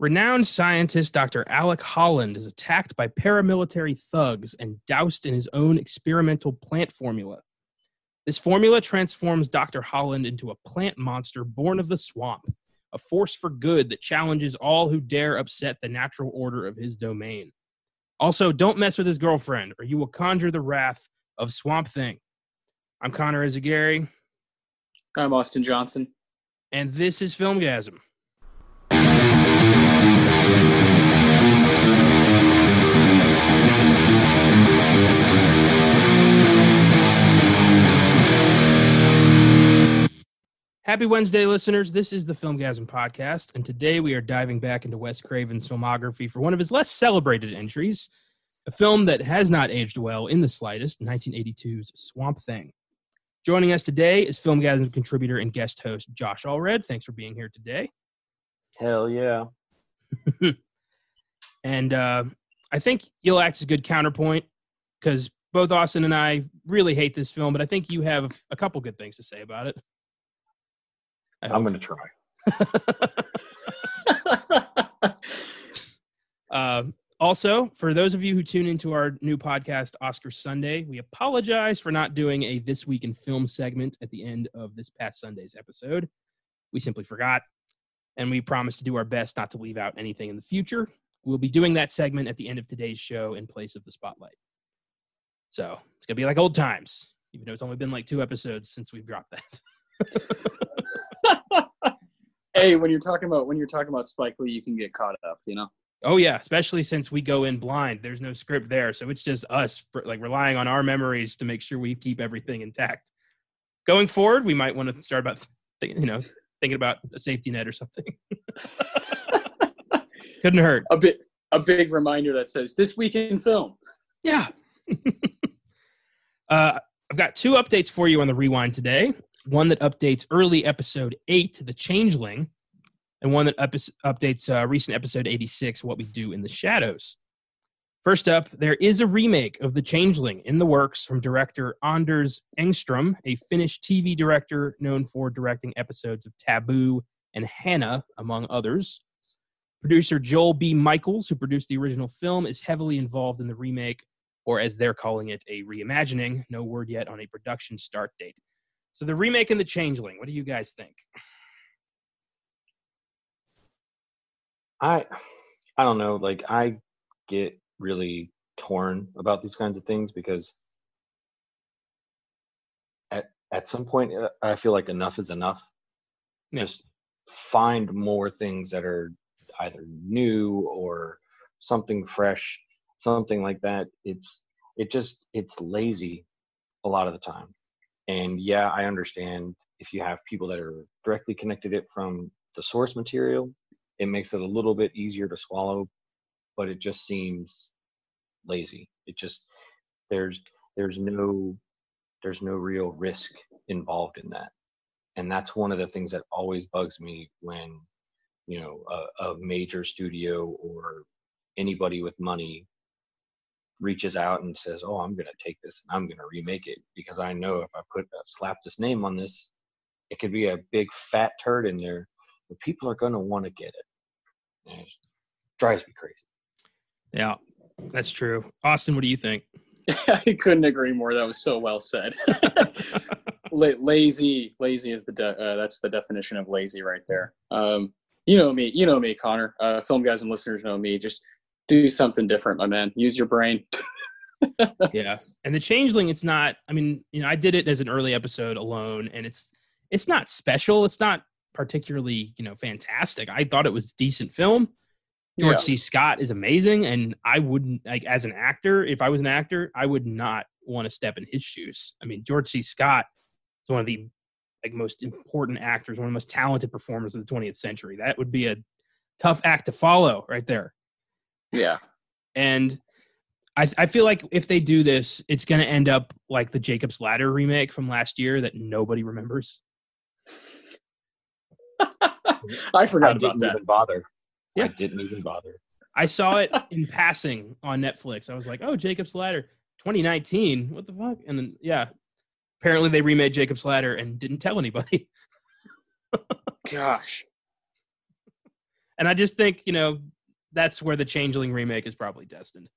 Renowned scientist Dr. Alec Holland is attacked by paramilitary thugs and doused in his own experimental plant formula. This formula transforms Dr. Holland into a plant monster born of the swamp, a force for good that challenges all who dare upset the natural order of his domain. Also, don't mess with his girlfriend, or you will conjure the wrath of Swamp Thing. I'm Connor Eyzaguirre, I'm Austin Johnson. and this is Filmgazm. Happy Wednesday, listeners. This is the Filmgazm podcast, and today we are diving back into Wes Craven's filmography for one of his less celebrated entries, a film that has not aged well in the slightest 1982's Swamp Thing. Joining us today is Filmgazm contributor and guest host Josh Allred. Thanks for being here today. Hell yeah. And uh, I think you'll act as a good counterpoint because both Austin and I really hate this film, but I think you have a couple good things to say about it. I I'm going to try. Uh, also, for those of you who tune into our new podcast, Oscar Sunday, we apologize for not doing a This Week in Film segment at the end of this past Sunday's episode. We simply forgot, and we promise to do our best not to leave out anything in the future. We'll be doing that segment at the end of today's show in place of the spotlight. So it's going to be like old times, even though it's only been like two episodes since we've dropped that. hey, when you're talking about when you're talking about Spike Lee, you can get caught up. You know. Oh yeah, especially since we go in blind. There's no script there, so it's just us for, like relying on our memories to make sure we keep everything intact. Going forward, we might want to start about think- you know thinking about a safety net or something. Couldn't hurt. A bit a big reminder that says this week in film. Yeah. uh, I've got two updates for you on the rewind today. One that updates early episode eight, The Changeling, and one that upis- updates uh, recent episode 86, What We Do in the Shadows. First up, there is a remake of The Changeling in the works from director Anders Engstrom, a Finnish TV director known for directing episodes of Taboo and Hanna, among others. Producer Joel B. Michaels, who produced the original film, is heavily involved in the remake, or as they're calling it, a reimagining. No word yet on a production start date. So the remake and the Changeling. What do you guys think? I I don't know, like I get really torn about these kinds of things because at at some point uh, I feel like enough is enough. Yeah. Just find more things that are either new or something fresh, something like that. It's it just it's lazy a lot of the time. And yeah, I understand if you have people that are directly connected it from the source material, it makes it a little bit easier to swallow, but it just seems lazy. It just there's there's no there's no real risk involved in that. And that's one of the things that always bugs me when you know a, a major studio or anybody with money reaches out and says, "Oh, I'm going to take this and I'm going to remake it because I know if I put uh, slap this name on this, it could be a big fat turd in there, but people are going to want to get it." And it drives me crazy. Yeah, that's true. Austin, what do you think? I couldn't agree more. That was so well said. La- lazy, lazy is the de- uh, that's the definition of lazy right there. Um, you know me, you know me, Connor. Uh, film guys and listeners know me. Just do something different, my man. Use your brain. yeah. And the changeling it's not i mean you know i did it as an early episode alone and it's it's not special. It's not particularly you know fantastic. I thought it was decent film. George Yeah. c. Scott is amazing and i wouldn't like as an actor if i was an actor i would not want to step in his shoes. I mean george c. Scott is one of the like most important actors one of the most talented performers of the 20th century. That would be a tough act to follow right there Yeah. and I, I feel like if they do this, it's going to end up like the Jacob's Ladder remake from last year that nobody remembers. I forgot I about didn't that. even bother. Yeah. I didn't even bother. I saw it in passing on Netflix. I was like, "Oh, Jacob's Ladder, 2019. What the fuck?" And then yeah, apparently they remade Jacob's Ladder and didn't tell anybody. Gosh. and I just think you know that's where the Changeling remake is probably destined.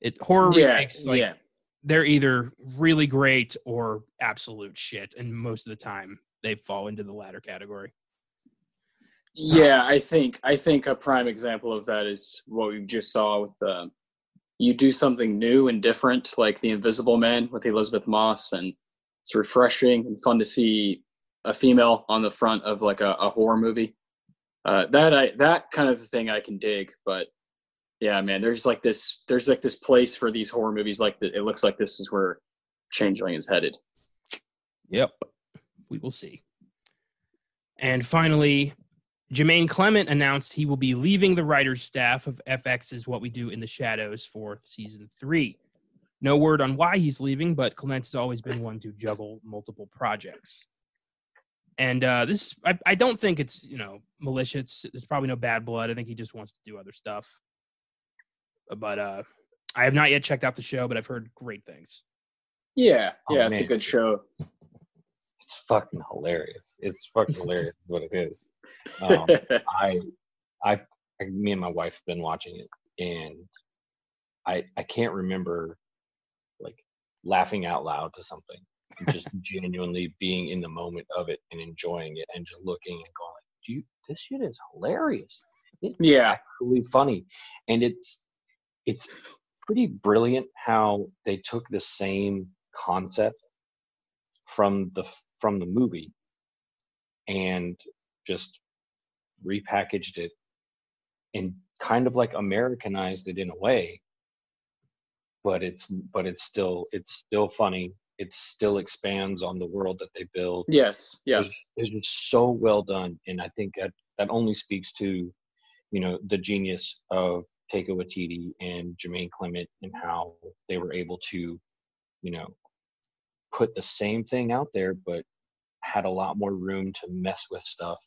It horror Yeah, remakes, like, yeah. they're either really great or absolute shit, and most of the time they fall into the latter category. Yeah, I think I think a prime example of that is what we just saw with uh, you do something new and different, like the Invisible Man with Elisabeth Moss, and it's refreshing and fun to see a female on the front of like a, a horror movie. Uh, that I that kind of thing I can dig, but yeah, man, there's like this there's like this place for these horror movies. Like the, it looks like this is where Changeling is headed. Yep. We will see. And finally, Jermaine Clement announced he will be leaving the writer's staff of FX's What We Do in the Shadows for season three. No word on why he's leaving, but Clement has always been one to juggle multiple projects. And uh, this, I, I don't think it's you know malicious. There's probably no bad blood. I think he just wants to do other stuff. But uh, I have not yet checked out the show, but I've heard great things. Yeah, Oh, yeah, it's a good show. It's fucking hilarious. It's fucking hilarious. what it is. Um, I, I, I, me and my wife have been watching it, and I, I can't remember, like, laughing out loud to something, and just genuinely being in the moment of it and enjoying it, and just looking and going, like, "Do you? This shit is hilarious. It's yeah, actually funny," and it's, it's pretty brilliant how they took the same concept from the from the movie and just repackaged it and kind of like americanized it in a way but it's but it's still it's still funny it still expands on the world that they build. Yes, yes. it's, it's just so well done and i think that that only speaks to you know the genius of Taika Waititi and Jermaine Clement and how they were able to you know put the same thing out there but had a lot more room to mess with stuff.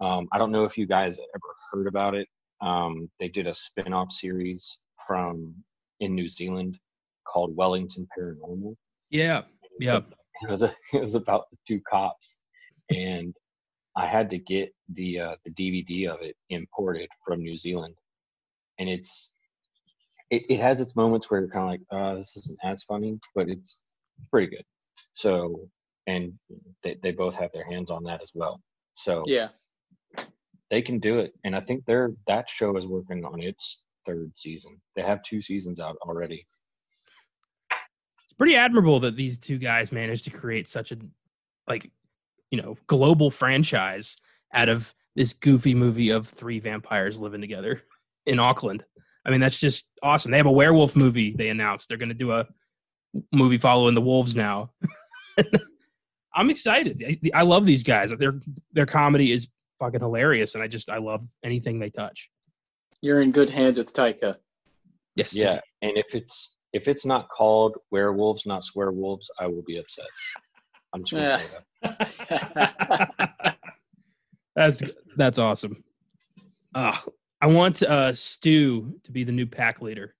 Um, i don't know if you guys ever heard about it. Um, they did a spin-off series from in new zealand called wellington paranormal Yeah. Yeah. it was a, it was about the two cops and i had to get the uh, the dvd of it imported from new zealand. And it's it, it has its moments where you're kind of like uh this isn't as funny but it's pretty good. So and they, they both have their hands on that as well. So Yeah, they can do it and i think they're that show is working on its third season. They have two seasons out already. it's pretty admirable that these two guys managed to create such a like you know global franchise out of this goofy movie of three vampires living together in auckland. I mean that's just awesome. They have a werewolf movie they announced. They're going to do a movie following the wolves now. I'm excited. I, I love these guys. Their their comedy is fucking hilarious and i just i love anything they touch. You're in good hands with Taika. yes. Yeah and if it's if it's not called werewolves not swear wolves i will be upset i'm just gonna Yeah. say that That's that's awesome. Uh, I want uh, Stu to be the new pack leader.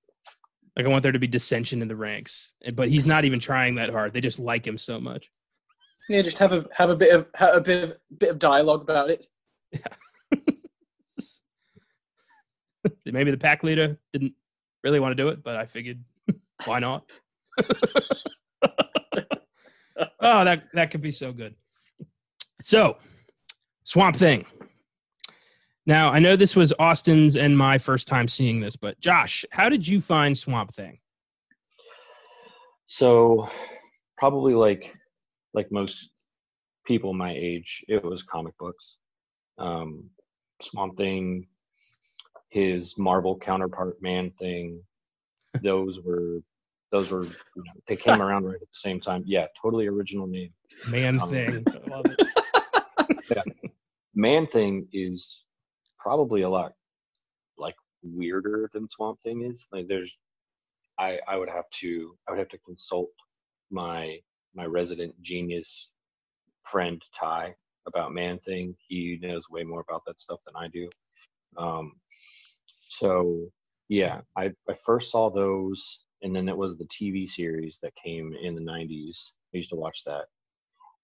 Like I want there to be dissension in the ranks, but he's not even trying that hard. They just like him so much. Yeah, just have a have a bit of have a bit of bit of dialogue about it. Yeah. Maybe the pack leader didn't really want to do it, but I figured why not? oh, that that could be so good. So, Swamp Thing. Now, I know this was Austin's and my first time seeing this, but Josh, how did you find Swamp Thing? so probably like like most people my age it was comic books um swamp thing his marvel counterpart man thing those were those were you know, they came around right at the same time. Yeah totally original name. Man Um, Thing. I love it. man thing is probably a lot like weirder than swamp thing is. Like there's i i would have to i would have to consult my my resident genius friend ty about man thing. He knows way more about that stuff than i do. Um so yeah i i first saw those and then it was the tv series that came in the 90s i used to watch that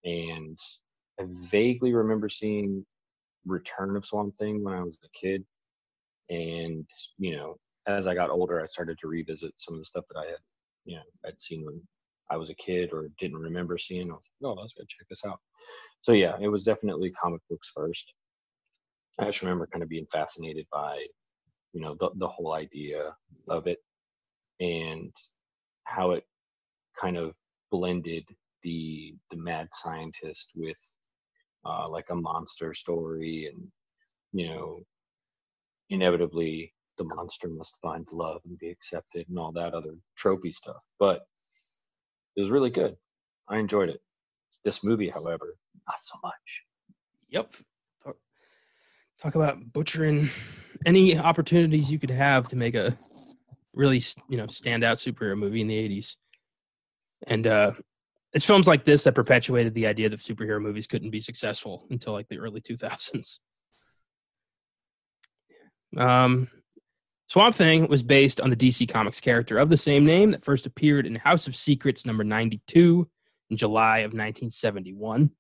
and i vaguely remember seeing return of Swamp Thing when I was a kid, and you know, as I got older, I started to revisit some of the stuff that I had, you know, I'd seen when I was a kid or didn't remember seeing. I was like, oh, let's go check this out. So yeah, it was definitely comic books first. I just remember kind of being fascinated by, you know, the the whole idea of it and how it kind of blended the the mad scientist with uh, like a monster story and you know inevitably the monster must find love and be accepted and all that other tropey stuff. But it was really good. I enjoyed it. This movie however not so much. Yep. Talk, about butchering any opportunities you could have to make a really, you know, standout superhero movie in the 80s. And uh it's films like this that perpetuated the idea that superhero movies couldn't be successful until like the early 2000s. Um Swamp Thing was based on the DC Comics character of the same name that first appeared in House of Secrets number 92 in July of 1971.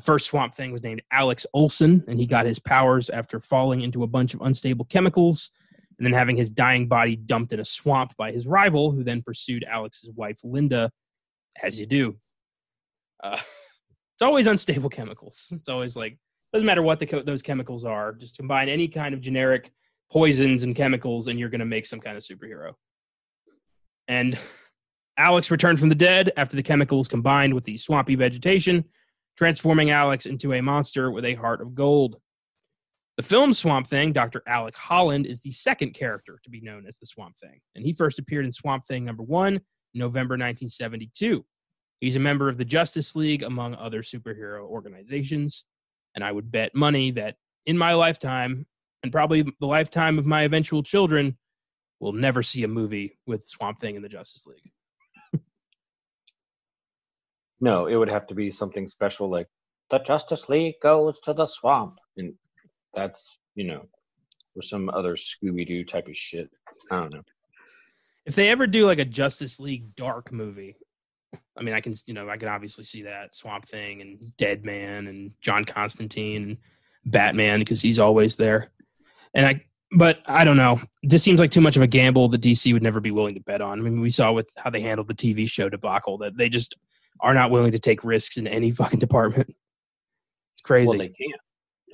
The first Swamp Thing was named Alex Olsen, and he got his powers after falling into a bunch of unstable chemicals and then having his dying body dumped in a swamp by his rival, who then pursued Alex's wife, Linda, as you do. Uh, it's always unstable chemicals. It's always like, doesn't matter what co- those chemicals are, just combine any kind of generic poisons and chemicals, and you're going to make some kind of superhero. And Alex returned from the dead after the chemicals combined with the swampy vegetation transforming Alex into a monster with a heart of gold. The film Swamp Thing, Dr. Alec Holland, is the second character to be known as the Swamp Thing, and he first appeared in Swamp Thing number one, November 1972. He's a member of the Justice League, among other superhero organizations, and I would bet money that in my lifetime, and probably the lifetime of my eventual children, we'll never see a movie with Swamp Thing in the Justice League. No it would have to be something special like the justice league goes to the swamp and that's you know or some other scooby-doo type of shit i don't know if they ever do like a Justice League dark movie, I mean, I can you know I can obviously see that Swamp Thing and Deadman and John Constantine and Batman because he's always there. And I, but I don't know. This seems like too much of a gamble that DC would never be willing to bet on. I mean, we saw with how they handled the TV show debacle that they just are not willing to take risks in any fucking department. It's crazy. well they can't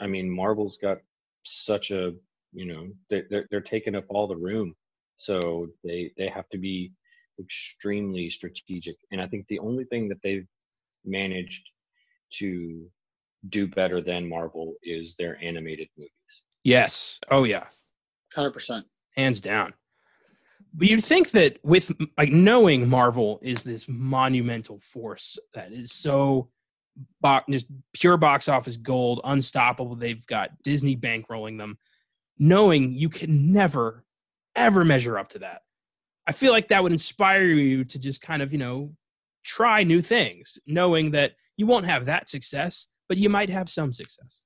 i mean marvel's got such a you know they're, they're, they're taking up all the room so they they have to be extremely strategic and i think the only thing that they've managed to do better than marvel is their animated movies yes. Oh yeah. Hundred percent. hands down. But you'd think that with like knowing Marvel is this monumental force that is so bo- just pure box office gold, unstoppable. They've got Disney bankrolling them. Knowing you can never, ever measure up to that. I feel like that would inspire you to just kind of, you know, try new things, knowing that you won't have that success, but you might have some success.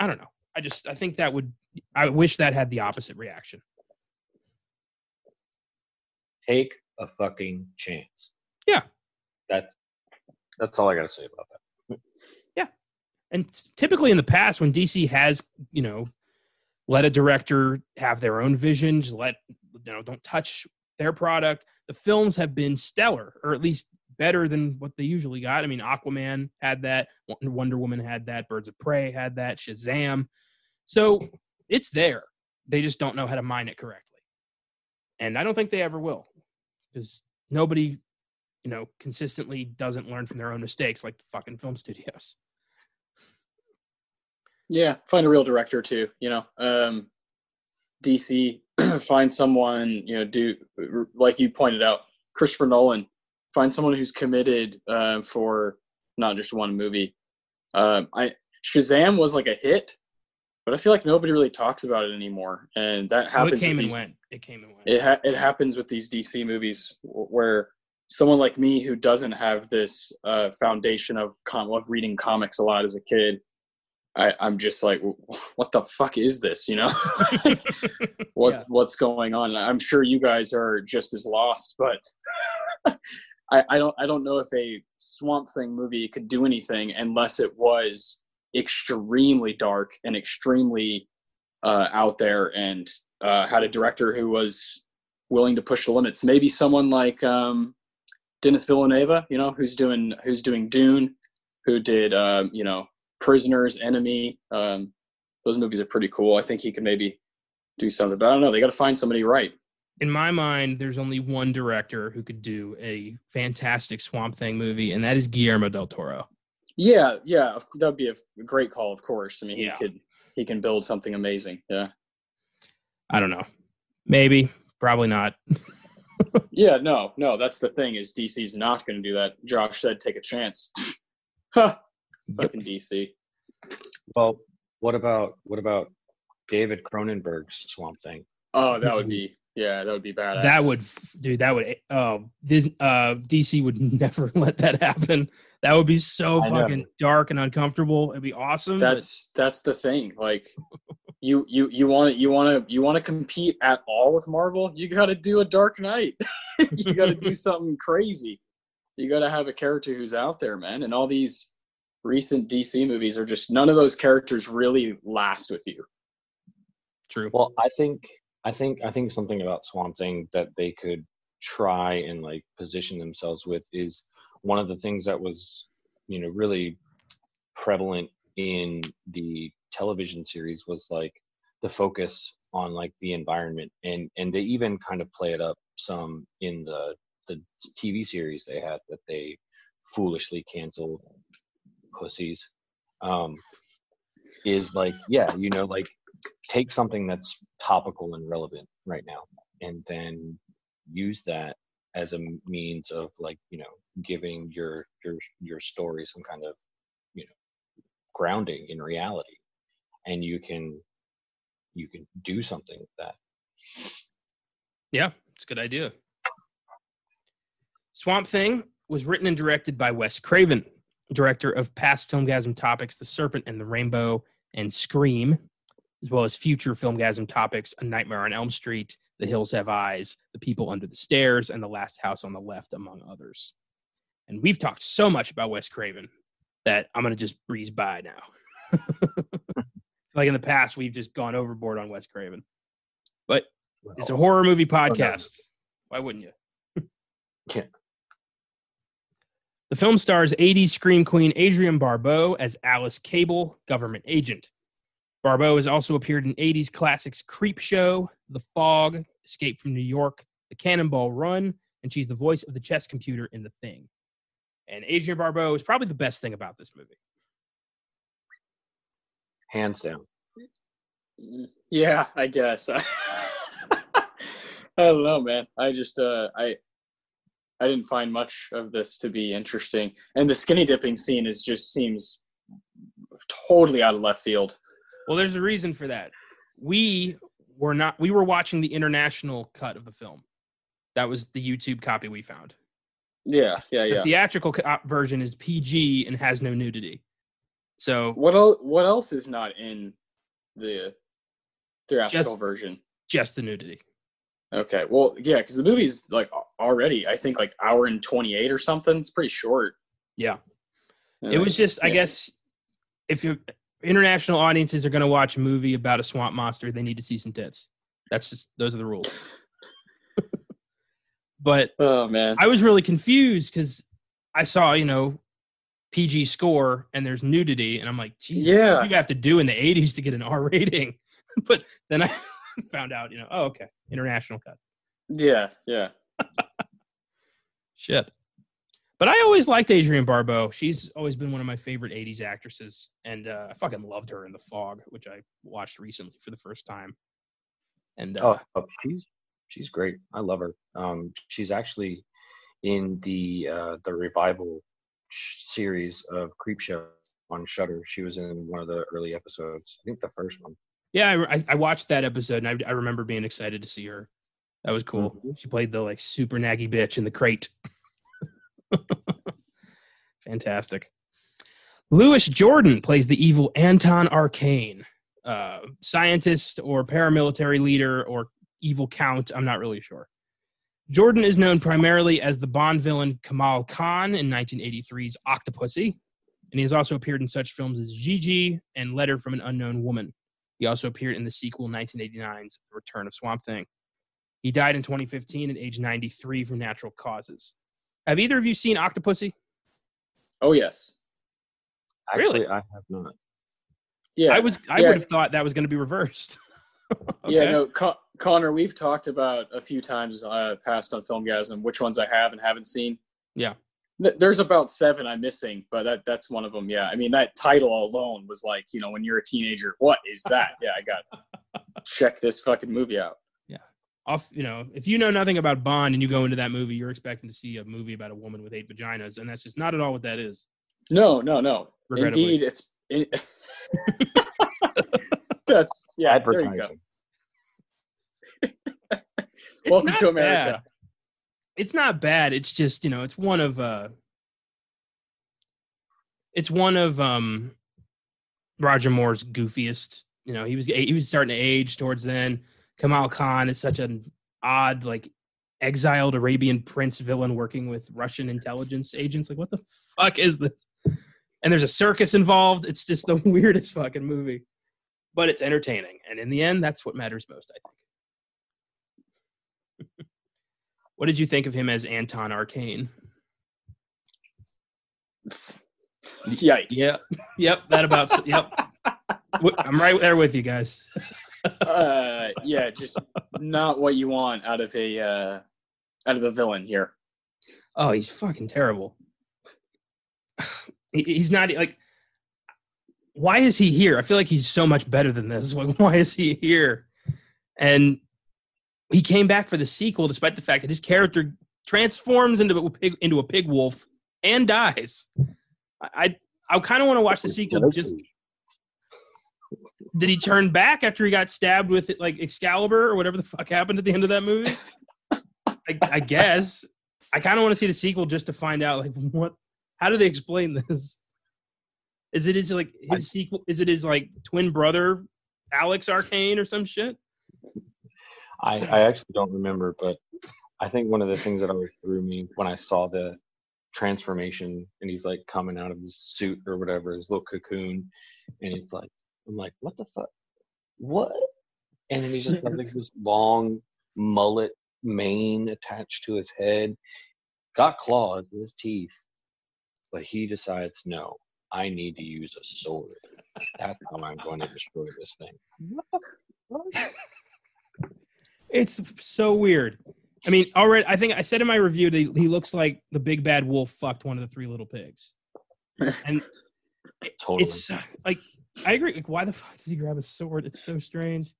I don't know. I just I think that would I wish that had the opposite reaction. Take a fucking chance Yeah. that's that's all i gotta say about that Yeah. And typically in the past, when DC has, you know, let a director have their own vision, just let, you know, don't touch their product, the films have been stellar, or at least better than what they usually got. I mean, Aquaman had that, Wonder Woman had that, Birds of Prey had that, Shazam. So it's there. They just don't know how to mine it correctly. And I don't think they ever will because nobody, you know, consistently doesn't learn from their own mistakes like the fucking film studios. Yeah, find a real director too. You know, um, DC find someone. You know, do like you pointed out, Christopher Nolan. Find someone who's committed uh, for not just one movie. Um, I Shazam was like a hit, but I feel like nobody really talks about it anymore, and that happens. it came and these, went. It came and went. it ha- it happens with these DC movies where someone like me who doesn't have this uh, foundation of com- of reading comics a lot as a kid, I, I'm just like, what the fuck is this? You know, what's Yeah. what's going on? I'm sure you guys are just as lost, but I, I don't I don't know if a Swamp Thing movie could do anything unless it was extremely dark and extremely uh, out there, and uh, had a director who was willing to push the limits. Maybe someone like um, Denis Villeneuve, you know, who's doing who's doing Dune, who did um, you know Prisoners, Enemy. Um, those movies are pretty cool. I think he could maybe do something, but I don't know. They got to find somebody right. In my mind, there's only one director who could do a fantastic Swamp Thing movie, and that is Guillermo del Toro. Yeah, yeah, that'd be a great call. Of course, I mean, Yeah. he could he can build something amazing. Yeah, I don't know. Maybe, probably not. yeah. No, no. That's the thing is DC's not going to do that. Josh said, take a chance. Huh. Yep. Fucking DC. Well, what about what about David Cronenberg's Swamp Thing? Oh, that would be yeah, that would be badass. That would, dude. That would. Uh, this, uh, DC would never let that happen. That would be so I know. fucking dark and uncomfortable. It'd be awesome. but- That's that's the thing. Like you you you want to you want to you want to compete at all with Marvel. You got to do a Dark Knight. you got to do something crazy. You got to have a character who's out there, man. And all these recent DC movies are just none of those characters really last with you. true. Well, I think I think I think something about Swamp Thing that they could try and like position themselves with is one of the things that was you know really prevalent in the television series was like the focus on like the environment. And and they even kind of play it up some in the the TV series they had that they foolishly canceled pussies um is like yeah you know like take something that's topical and relevant right now and then use that as a means of like you know giving your your your story some kind of you know grounding in reality. And you can you can do something with that. Yeah, it's a good idea. Swamp Thing was written and directed by Wes Craven, director of past Filmgazm topics The Serpent and the Rainbow and Scream, as well as future Filmgazm topics A Nightmare on Elm Street, The Hills Have Eyes, The People Under the Stairs, and The Last House on the Left, among others. And we've talked so much about Wes Craven that I'm going to just breeze by now. like in the past, we've just gone overboard on Wes Craven. But it's a horror movie podcast. Why wouldn't you? Yeah. The film stars 80s scream queen Adrienne Barbeau as Alice Cable, government agent. Barbeau has also appeared in 80s classics Creepshow, The Fog, Escape from New York, The Cannonball Run, and she's the voice of the chess computer in The Thing. And Adrienne Barbeau is probably the best thing about this movie. hands down Yeah, I guess. I don't know, man. I just uh I I didn't find much of this to be interesting. And the skinny dipping scene is just seems totally out of left field. Well, there's a reason for that. We were not we were watching the international cut of the film. That was the YouTube copy we found. Yeah, yeah, yeah. The theatrical version is PG and has no nudity. So What else what else is not in the theatrical Just- version? just the nudity. Okay. Well, yeah, because the movie's like already, I think like hour and twenty eight or something. It's pretty short. Yeah. Uh, it was just, I guess, if you international audiences are going to watch a movie about a swamp monster, they need to see some tits. That's just those are the rules. but Oh man. I was really confused because I saw, you know, PG score and there's nudity, and I'm like, geez, Yeah. what do you have to do in the 80s to get an R rating? but then I found out, you know, oh, okay, international cut. Yeah, yeah. Shit. But I always liked Adrienne Barbeau. She's always been one of my favorite 80s actresses. And uh, I fucking loved her in The Fog, which I watched recently for the first time. And uh, oh, oh, she's she's great i love her um she's actually in the uh the revival sh- series of Creepshow on Shudder she was in one of the early episodes i think the first one yeah, I, I- watched that episode and I, I remember being excited to see her. That was cool. Mhm. She played the like super naggy bitch in the crate. Fantastic. Louis Jourdan plays the evil Anton Arcane, uh, scientist or paramilitary leader or evil count. I'm not really sure. Jordan is known primarily as the Bond villain Kamal Khan in 1983's Octopussy. and he has also appeared in such films as Gigi and Letter from an Unknown Woman. He also appeared in the sequel 1989's The Return of Swamp Thing. He died in 2015 at age 93 from natural causes. Have either of you seen Octopussy? Oh yes. Actually, Really? I have not. Yeah. I was I Yeah. would have thought that was going to be reversed. Yeah, no, Con- Connor, we've talked about a few times uh, past on Filmgazm which ones I have and haven't seen. Yeah. Th- There's about seven I'm missing, but that that's one of them. Yeah, I mean that title alone was like, you know, when you're a teenager, what is that? Yeah, I got check this fucking movie out. Off, you know, if you know nothing about Bond and you go into that movie, you're expecting to see a movie about a woman with eight vaginas, and that's just not at all what that is. No, no, no. Indeed, it's. It, that's yeah. There you go. Advertising. It's Welcome not to America. bad. It's not bad. It's just you know, it's one of uh, it's one of um, Roger Moore's goofiest. You know, he was he was starting to age towards then. Kamal Khan is such an odd, like exiled Arabian prince villain working with Russian intelligence agents. Like, what the fuck is this? And there's a circus involved. It's just the weirdest fucking movie, but it's entertaining. And in the end, that's what matters most, I think. what did you think of him as Anton Arcane? Yikes. Yep, yep, that about. yep, I'm right there with you guys. Uh, yeah, just not what you want out of a uh, out of a villain here. Oh, he's fucking terrible. He's not like. Why is he here? I feel like he's so much better than this. Like, why is he here? And he came back for the sequel, despite the fact that his character transforms into a pig, into a pig wolf and dies. I I, I kind of want to watch the sequel. Just he? Did he turn back after he got stabbed with like Excalibur or whatever the fuck happened at the end of that movie? I, I guess I kind of want to see the sequel just to find out like what. How do they explain this? Is it his like his sequel? Is it his like twin brother Alex Arcane or some shit? I, I actually don't remember, but I think one of the things that always threw me when I saw the transformation and he's like coming out of his suit or whatever, his little cocoon, and it's like I'm like, what the fuck? What? And then he's just got like this long mullet mane attached to his head, got claws in his teeth, but he decides, no, I need to use a sword. That's how I'm going to destroy this thing. What the fuck? It's so weird. I mean, already I think I said in my review that he he looks like the big bad wolf fucked one of the three little pigs, and Totally. it's uh, like I agree. Like, why the fuck does he grab a sword? It's so strange.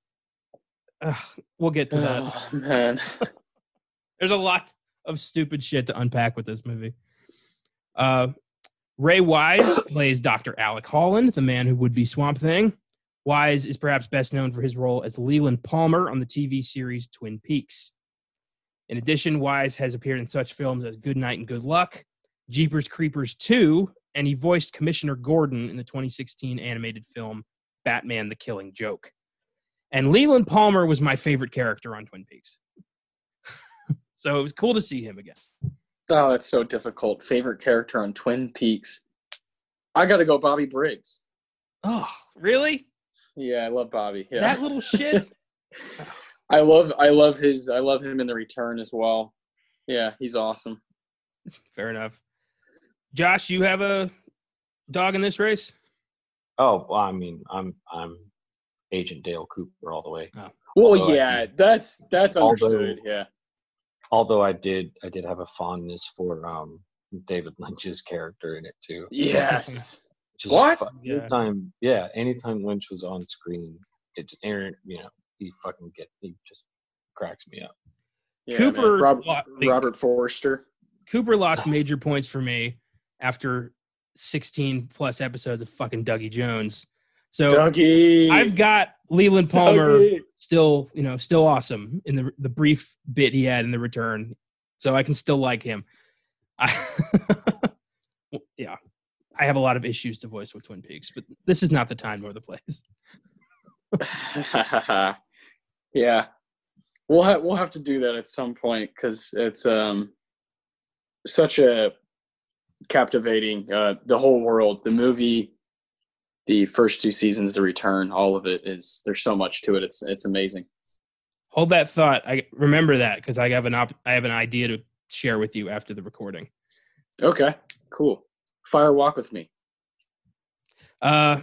Ugh, we'll get to that. Oh man. There's a lot of stupid shit to unpack with this movie. Uh, Ray Wise plays Dr. Alec Holland, the man who would be Swamp Thing. Wise is perhaps best known for his role as Leland Palmer on the TV series Twin Peaks. In addition, Wise has appeared in such films as Good Night and Good Luck, Jeepers Creepers 2, and he voiced Commissioner Gordon in the 2016 animated film Batman the Killing Joke. And Leland Palmer was my favorite character on Twin Peaks. so it was cool to see him again. Oh, that's so difficult. Favorite character on Twin Peaks. I got to go, Bobby Briggs. Oh, really? Yeah, I love Bobby. Yeah, That little shit? I love, I love his, I love him in the return as well. Yeah, he's awesome. Fair enough. Josh, you have a dog in this race? Oh, well, I mean, I'm I'm Agent Dale Cooper all the way. Well, Although yeah, do- that's that's Although- understood. Yeah, Although I did I did have a fondness for um David Lynch's character in it too. yes. Which is What? fu- Yeah. Anytime, yeah, anytime Lynch was on screen, it's Aaron. You know, he fucking get he just cracks me up. Yeah, Cooper- Rob- Robert Forster. Cooper lost major points for me after 16 plus episodes of fucking Dougie Jones. So Dougie. I've got Leland Palmer Dougie. still, you know, still awesome in the the brief bit he had in the return. So I can still like him. I, yeah, I have a lot of issues to voice with Twin Peaks, but this is not the time nor the place. yeah, we'll have we'll have to do that at some point because it's um such a captivating. Uh, the whole world, the movie, the first two seasons, the return, all of it is. There's so much to it. It's it's amazing. Hold that thought. I remember that because I have an op- I have an idea to share with you after the recording. Okay, cool. Fire walk with me. Uh,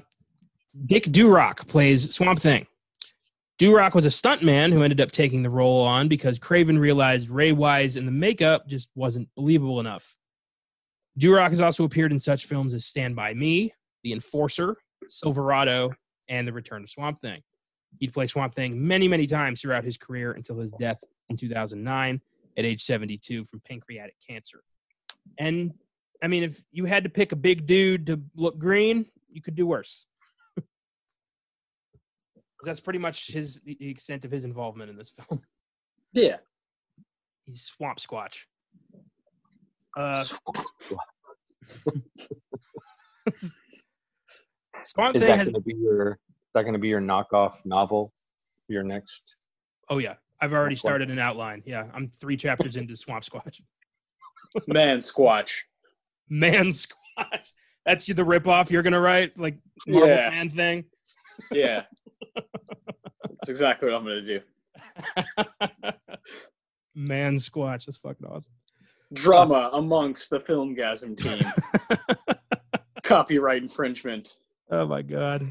Dick Durock plays Swamp Thing. Durock was a stuntman who ended up taking the role on because Craven realized Ray Wise in the makeup just wasn't believable enough. Durock has also appeared in such films as Stand By Me, The Enforcer, Silverado, and The Return of Swamp Thing. He'd play Swamp Thing many, many times throughout his career until his death in 2009 at age 72 from pancreatic cancer. And I mean, if you had to pick a big dude to look green, you could do worse. That's pretty much his the extent of his involvement in this film. Yeah. He's Swamp Squatch. Uh, Swamp Is Thing that has. going to be your? Is that going to be your knockoff novel? Your next? Oh yeah, I've already Swamp started an outline. Yeah, I'm three chapters into Swamp Squatch. Man, Squatch. Man Squatch. That's the ripoff you're gonna write, like Marvel Yeah. Man thing. Yeah. That's exactly what I'm gonna do. Man Squatch. That's fucking awesome. Drama amongst the Filmgazm team. Copyright infringement. Oh my god.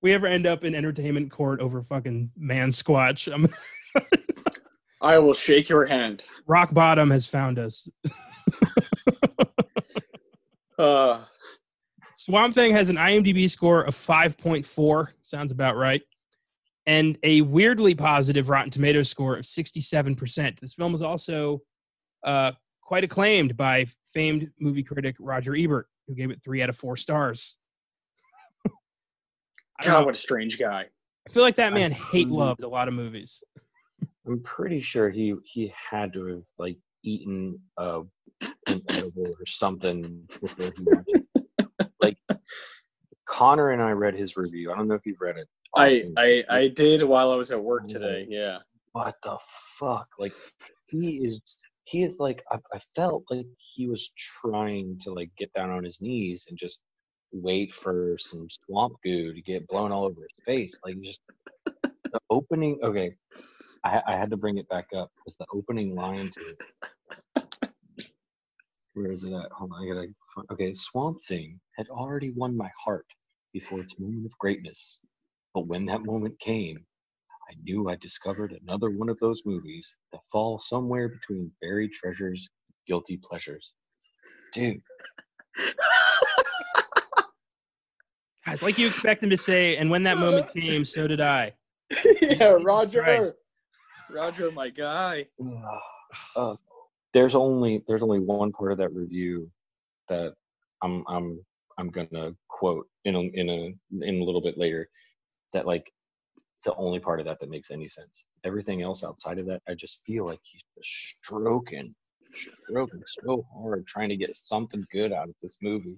We ever end up in entertainment court over fucking man squatch? I'm, I will shake your hand. rock bottom has found us. Uh, Swamp Thing has an IMDb score of 5.4, sounds about right, and a weirdly positive Rotten Tomatoes score of 67%. This film was also uh, quite acclaimed by famed movie critic Roger Ebert, who gave it three out of four stars. God, know, what a strange guy. I feel like that man I- hate loved a lot of movies. I'm pretty sure he he had to have like eaten uh, an edible or something before he watched it. Like Connor and I read his review. I don't know if you've read it. I, I I did while I was at work today. Yeah. what the fuck? Like he is he is like I, I felt like he was trying to like get down on his knees and just wait for some swamp goo to get blown all over his face. Like just the opening okay. I, I had to bring it back up because the opening line to it. Where is it at? Hold on, I gotta. find- Okay, Swamp Thing had already won my heart before its moment of greatness, but when that moment came, I knew I discovered another one of those movies that fall somewhere between buried treasures, guilty pleasures. Dude, God, It's like you expect him to say, and when that moment came, so did I. yeah, Roger. Christ. Roger, my guy. uh, there's only there's only one part of that review that I'm I'm I'm gonna quote in a, in a in a little bit later. That like it's the only part of that that makes any sense. Everything else outside of that, I just feel like he's just stroking, stroking so hard, trying to get something good out of this movie,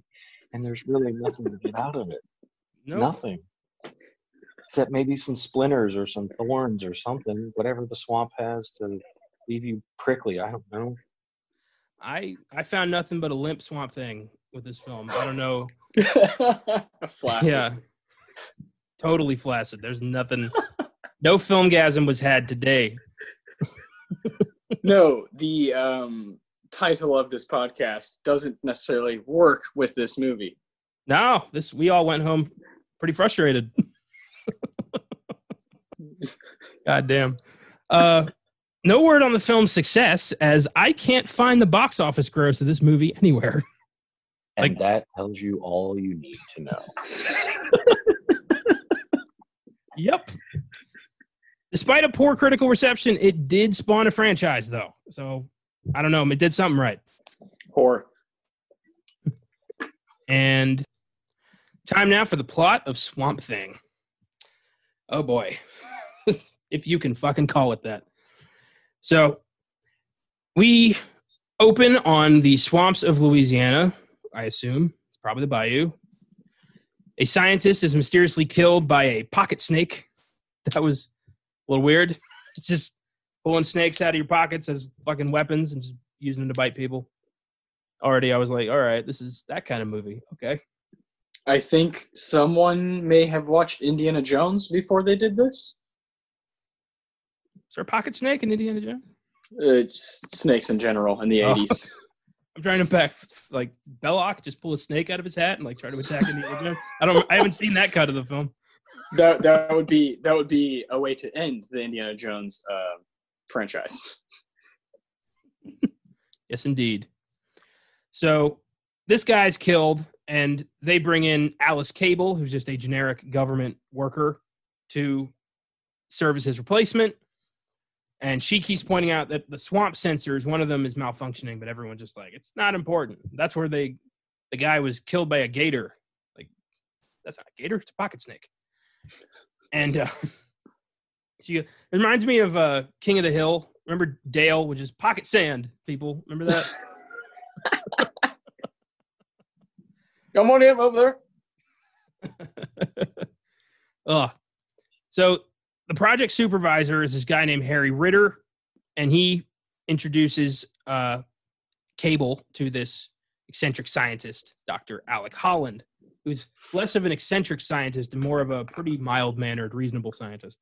and there's really nothing to get out of it. No, Nothing. Except maybe some splinters or some thorns or something, whatever the swamp has to leave you prickly. I don't know. I I found nothing but a limp Swamp Thing with this film. I don't know. Flaccid. Yeah, totally flaccid. There's nothing. No filmgasm was had today. No, the um, title of this podcast doesn't necessarily work with this movie. No, this we all went home pretty frustrated. God damn. Uh, no word on the film's success, as I can't find the box office gross of this movie anywhere. And Like- that tells you all you need to know. Yep. Despite a poor critical reception, it did spawn a franchise, though. So I don't know. It did something right. Whore. And time now for the plot of Swamp Thing. Oh boy. if you can fucking call it that. So we open on the swamps of Louisiana, I assume. It's probably the bayou. A scientist is mysteriously killed by a pocket snake. That was a little weird. Just pulling snakes out of your pockets as fucking weapons and just using them to bite people. already I was like, all right, this is that kind of movie. Okay. I think someone may have watched Indiana Jones before they did this. Is there a pocket snake in Indiana Jones? Uh, snakes in general in the Oh. 80s. I'm trying to back like Belloq just pull a snake out of his hat and like try to attack Indiana Jones. I don't. I haven't seen that cut of the film. that that would be that would be a way to end the Indiana Jones uh, franchise. Yes, indeed. So this guy's killed, and they bring in Alice Cable, who's just a generic government worker, to serve as his replacement. And she keeps pointing out that the swamp sensors, one of them is malfunctioning, but everyone's just like, it's not important. That's where they, the guy was killed by a gator. Like, that's not a gator, it's a pocket snake. And uh, she, it reminds me of uh, King of the Hill. Remember Dale, which is pocket sand, people? Remember that? Come on in over there. Ugh. So the project supervisor is this guy named Harry Ritter, and he introduces uh, Cable to this eccentric scientist, Dr. Alec Holland, who's less of an eccentric scientist and more of a pretty mild mannered, reasonable scientist.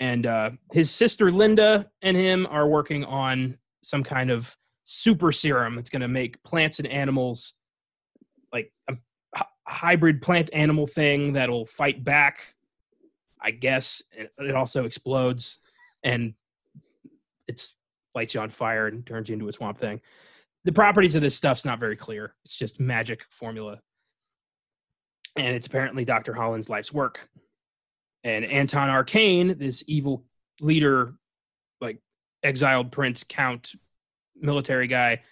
And uh, his sister Linda and him are working on some kind of super serum that's going to make plants and animals like a hybrid plant animal thing that'll fight back. I guess it, also explodes and it's lights you on fire and turns you into a swamp thing. The properties of this stuff's not very clear. It's just magic formula. And it's apparently Dr. Holland's life's work. And Anton Arcane, this evil leader, like exiled prince, count, military guy,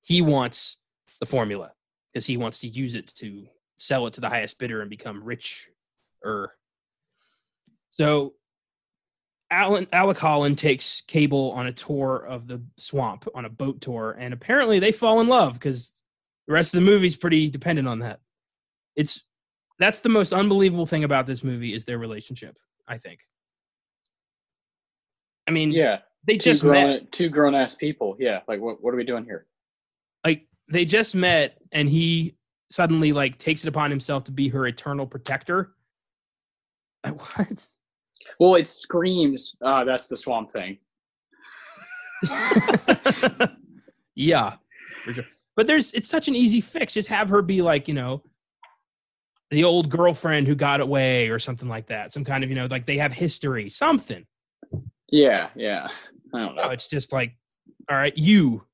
he wants the formula because he wants to use it to sell it to the highest bidder and become richer. So Alan Alec Holland takes Cable on a tour of the swamp on a boat tour, and apparently they fall in love because the rest of the movie's pretty dependent on that. It's that's the most unbelievable thing about this movie is their relationship. I think. I mean, Yeah, they two just met. grown two grown ass people. Yeah, like what what are we doing here? like they just met and he suddenly like takes it upon himself to be her eternal protector Uh, what Well, it screams. Ah, that's the Swamp Thing. yeah for sure but there's it's such an easy fix just have her be like you know the old girlfriend who got away or something like that some kind of you know like they have history something Yeah, yeah. I don't no, know. it's just like all right you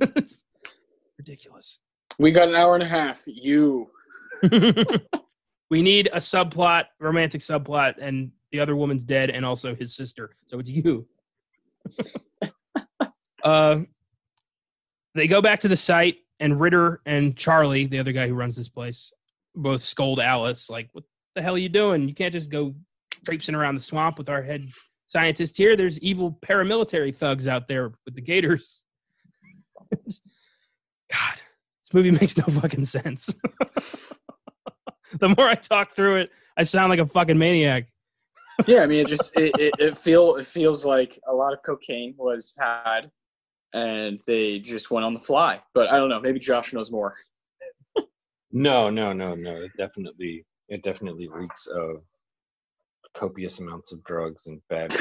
it's ridiculous We got an hour and a half. You. we need a subplot, romantic subplot, and the other woman's dead, and also his sister. So it's you. uh, they go back to the site, and Ritter and Charlie, the other guy who runs this place, both scold Alice, like, "What the hell are you doing? You can't just go traipsing around the swamp with our head scientist here. There's evil paramilitary thugs out there with the gators." God, this movie makes no fucking sense. the more I talk through it, I sound like a fucking maniac. Yeah, I mean, it just it, it, it feel it feels like a lot of cocaine was had, and they just went on the fly. But I don't know. Maybe Josh knows more. No, no, no, no. It definitely, it definitely reeks of copious amounts of drugs and bad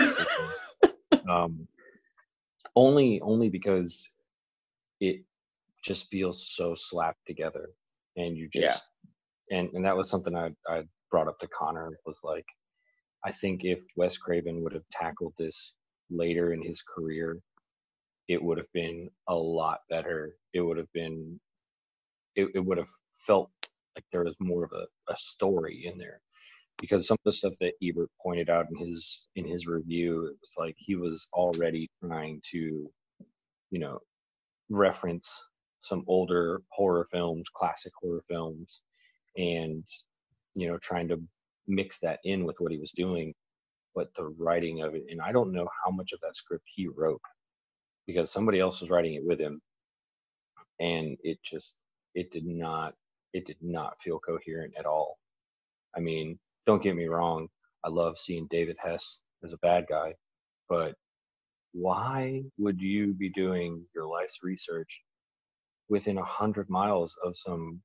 um, only, only because it just feels so slapped together, and you Yeah. just, and and that was something I I brought up to Connor was like, I think if Wes Craven would have tackled this later in his career, it would have been a lot better. It would have been it, it would have felt like there was more of a, a story in there because some of the stuff that Ebert pointed out in his in his review it was like he was already trying to you know reference some older horror films classic horror films and you know trying to mix that in with what he was doing but the writing of it and I don't know how much of that script he wrote because somebody else was writing it with him and it just it did not it did not feel coherent at all. I mean don't get me wrong i love seeing david hess as a bad guy but why would you be doing your life's research within a hundred miles of some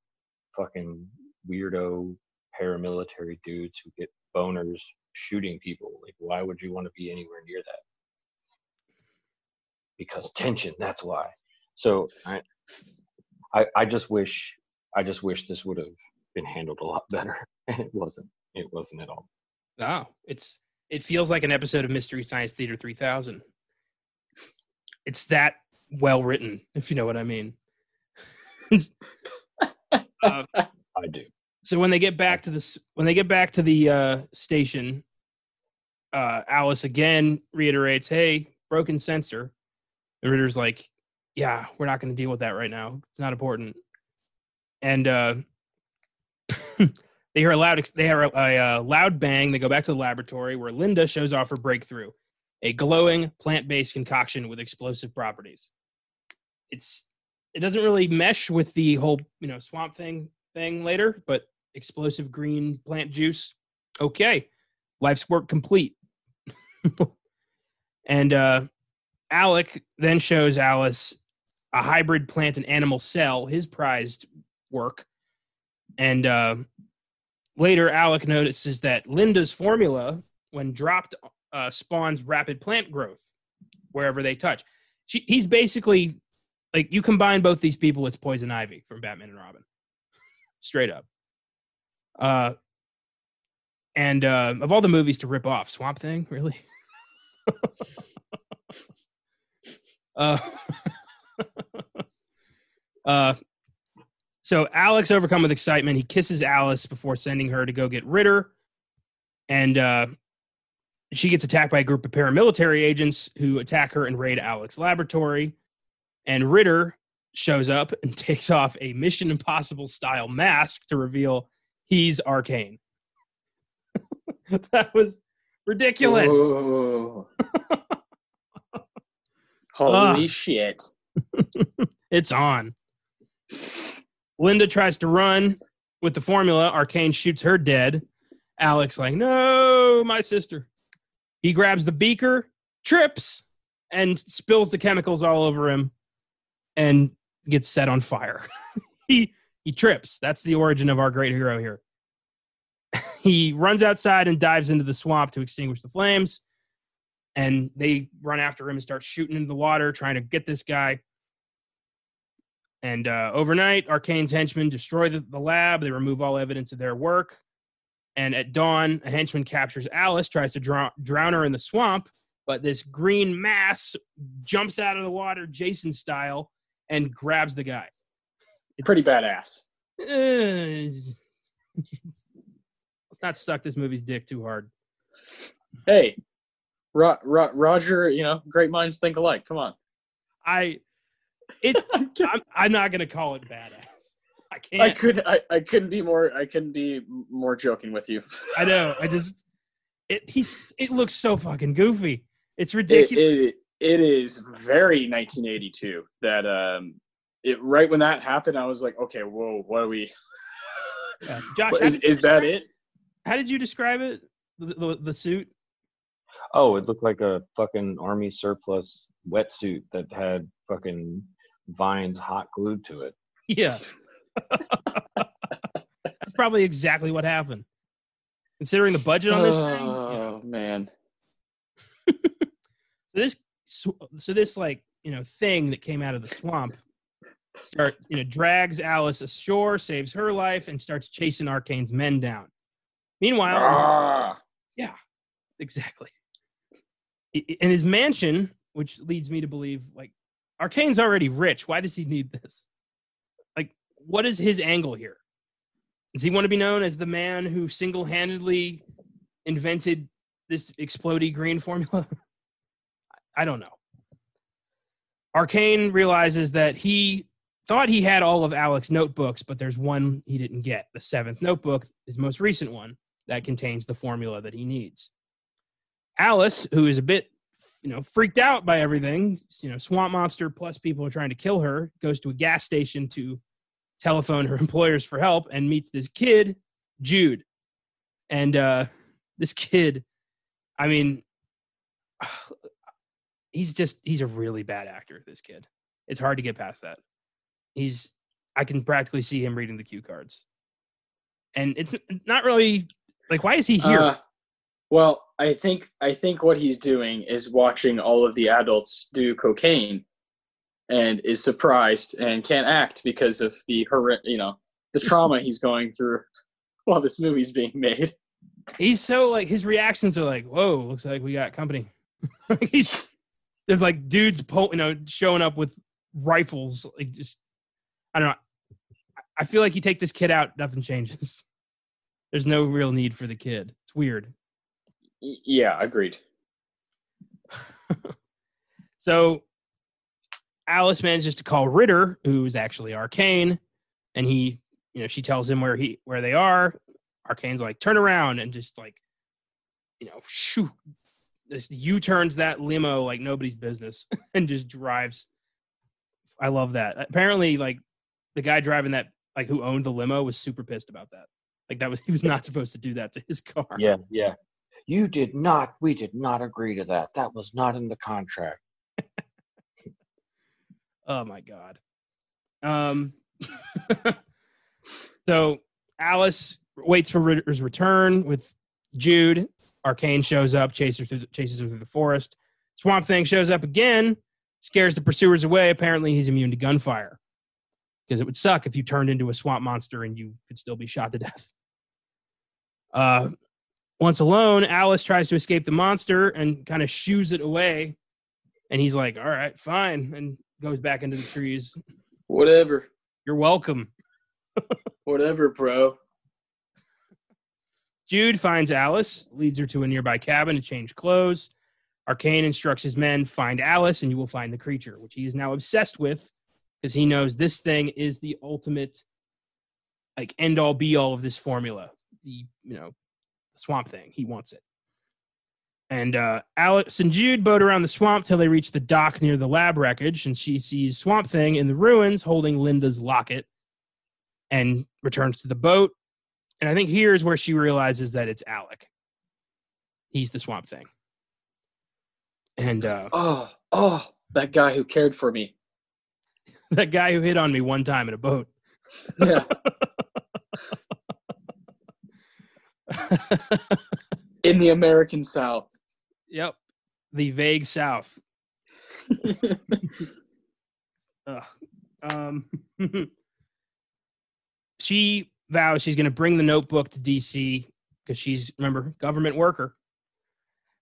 fucking weirdo paramilitary dudes who get boners shooting people. Like, why would you want to be anywhere near that? Because tension. That's why. So I, I, I just wish, I just wish this would have been handled a lot better, and it wasn't. It wasn't at all. Oh, it's it feels like an episode of Mystery Science Theater 3000. It's that well written, if you know what I mean. uh, I do. So when they get back to this, when they get back to the uh, station, uh, Alice again reiterates, "Hey, broken sensor." And Ritter's like, "Yeah, we're not going to deal with that right now. It's not important." And uh, they hear a loud, they hear a, a, a loud bang. They go back to the laboratory where Linda shows off her breakthrough, a glowing plant-based concoction with explosive properties. It's it doesn't really mesh with the whole you know swamp thing thing later, but explosive green plant juice. Okay, life's work complete. and uh, Alec then shows Alice a hybrid plant and animal cell, his prized work. And uh, later, Alec notices that Linda's formula, when dropped, uh, spawns rapid plant growth wherever they touch. She, he's basically like you combine both these people, it's Poison Ivy from Batman and Robin, straight up. Uh, and uh, of all the movies to rip off, Swamp Thing, really. uh, uh, so Alex, overcome with excitement, he kisses Alice before sending her to go get Ritter, and uh, she gets attacked by a group of paramilitary agents who attack her and raid Alex's laboratory. And Ritter shows up and takes off a Mission Impossible style mask to reveal he's Arcane. that was ridiculous. Holy Ah. shit. It's on. Linda tries to run with the formula. Arcane shoots her dead. Alex like, no, my sister. He grabs the beaker, trips, and spills the chemicals all over him, and gets set on fire. he he trips. That's the origin of our great hero here. he runs outside and dives into the swamp to extinguish the flames. And they run after him and start shooting into the water, trying to get this guy. And uh, overnight, Arcane's henchmen destroy the, the lab. They remove all evidence of their work. And at dawn, a henchman captures Alice, tries to drown, drown her in the swamp. But this green mass jumps out of the water, Jason style, and grabs the guy. It's- Pretty badass. Eh, let's not suck this movie's dick too hard. Hey, Ro- Ro- Roger, you know, great minds think alike. Come on. I, it's, I'm, I'm not gonna call it badass. I can't. I could I, I couldn't be more I couldn't be more joking with you. I know. I just it he's it looks so fucking goofy. It's It, ridiculous. it it is very 1982 that um it right when that happened I was like okay whoa what are we Yeah. Josh, what- how is, did you is that it How did you describe it? The, the, the suit? Oh, it looked like a fucking army surplus wetsuit that had fucking vines hot glued to it. Yeah. That's probably exactly what happened. Considering the budget on this thing. oh man So this so this like you know thing that came out of the swamp start you know drags Alice ashore, saves her life, and starts chasing Arcane's men down. Meanwhile, ah, yeah, exactly in his mansion, which leads me to believe like Arcane's already rich. Why does he need this? Like, what is his angle here? Does he want to be known as the man who single-handedly invented this explodey green formula? I don't know. Arcane realizes that he thought he had all of Alec's notebooks, but there's one he didn't get. The seventh notebook, his most recent one, that contains the formula that he needs. Alice, who is a bit, you know, freaked out by everything, you know, swamp monster plus people are trying to kill her, goes to a gas station to telephone her employers for help and meets this kid, Jude. And uh this kid, I mean, he's just he's a really bad actor, this kid. It's hard to get past that. He's I can practically see him reading the cue cards. And it's not really like why is he here? Uh, well, I think I think what he's doing is watching all of the adults do cocaine, and is surprised and can't act because of the horror, you know, the trauma he's going through while this movie's being made. He's so like his reactions are like, "Whoa, looks like we got company." he's there's like dudes, pull, you know, showing up with rifles. Like just, I don't know. I feel like you take this kid out, nothing changes. There's no real need for the kid. It's weird. Yeah, agreed. so Alice manages to call Ritter, who's actually Arcane, and he, you know, she tells him where he where they are. Arcane's like, turn around and just like, you know, shoot, this U turns that limo like nobody's business and just drives. I love that. Apparently, like the guy driving that, like who owned the limo, was super pissed about that. Like that was he was not supposed to do that to his car. Yeah, yeah. You did not. We did not agree to that. That was not in the contract. Oh my god. Um. so Alice waits for Ritter's return with Jude. Arcane shows up, chases her through the, chases her through the forest. Swamp Thing shows up again, scares the pursuers away. Apparently, he's immune to gunfire. Because it would suck if you turned into a swamp monster and you could still be shot to death. Uh, once alone, Alice tries to escape the monster and kind of shoos it away. And he's like, "All right, fine," and goes back into the trees. Whatever, You're welcome. whatever, bro. Jude finds Alice, leads her to a nearby cabin to change clothes. Arcane instructs his men find Alice and you will find the creature, which he is now obsessed with because he knows this thing is the ultimate like end all be all of this formula. The you know, the swamp thing. He wants it. And uh Alice and Jude boat around the swamp till they reach the dock near the lab wreckage, and she sees Swamp Thing in the ruins holding Linda's locket and returns to the boat and I think here is where she realizes that it's Alec. He's the swamp thing. And uh, Oh, oh, that guy who cared for me. that guy who hit on me one time in a boat. Yeah. In the American South. yep. The vague South. Um, she vows she's going to bring the notebook to DC because she's, remember, government worker.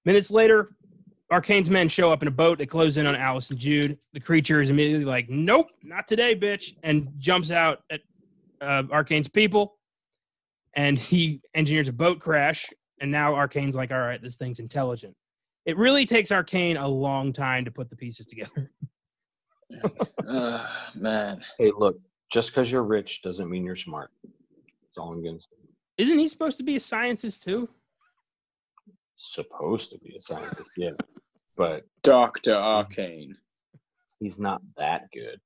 Minutes later, Arcane's men show up in a boat. They close in on Alice and Jude. The creature is immediately like, "Nope, not today, bitch!" and jumps out at uh, Arcane's people. And he engineers a boat crash. And now Arcane's like, "All right, this thing's intelligent." It really takes Arcane a long time to put the pieces together. Uh, man. Hey, look, just because you're rich doesn't mean you're smart. That's all I'm going to say. Isn't he supposed to be a scientist too? Supposed to be a scientist, yeah. But Dr. Arcane. he's not that good.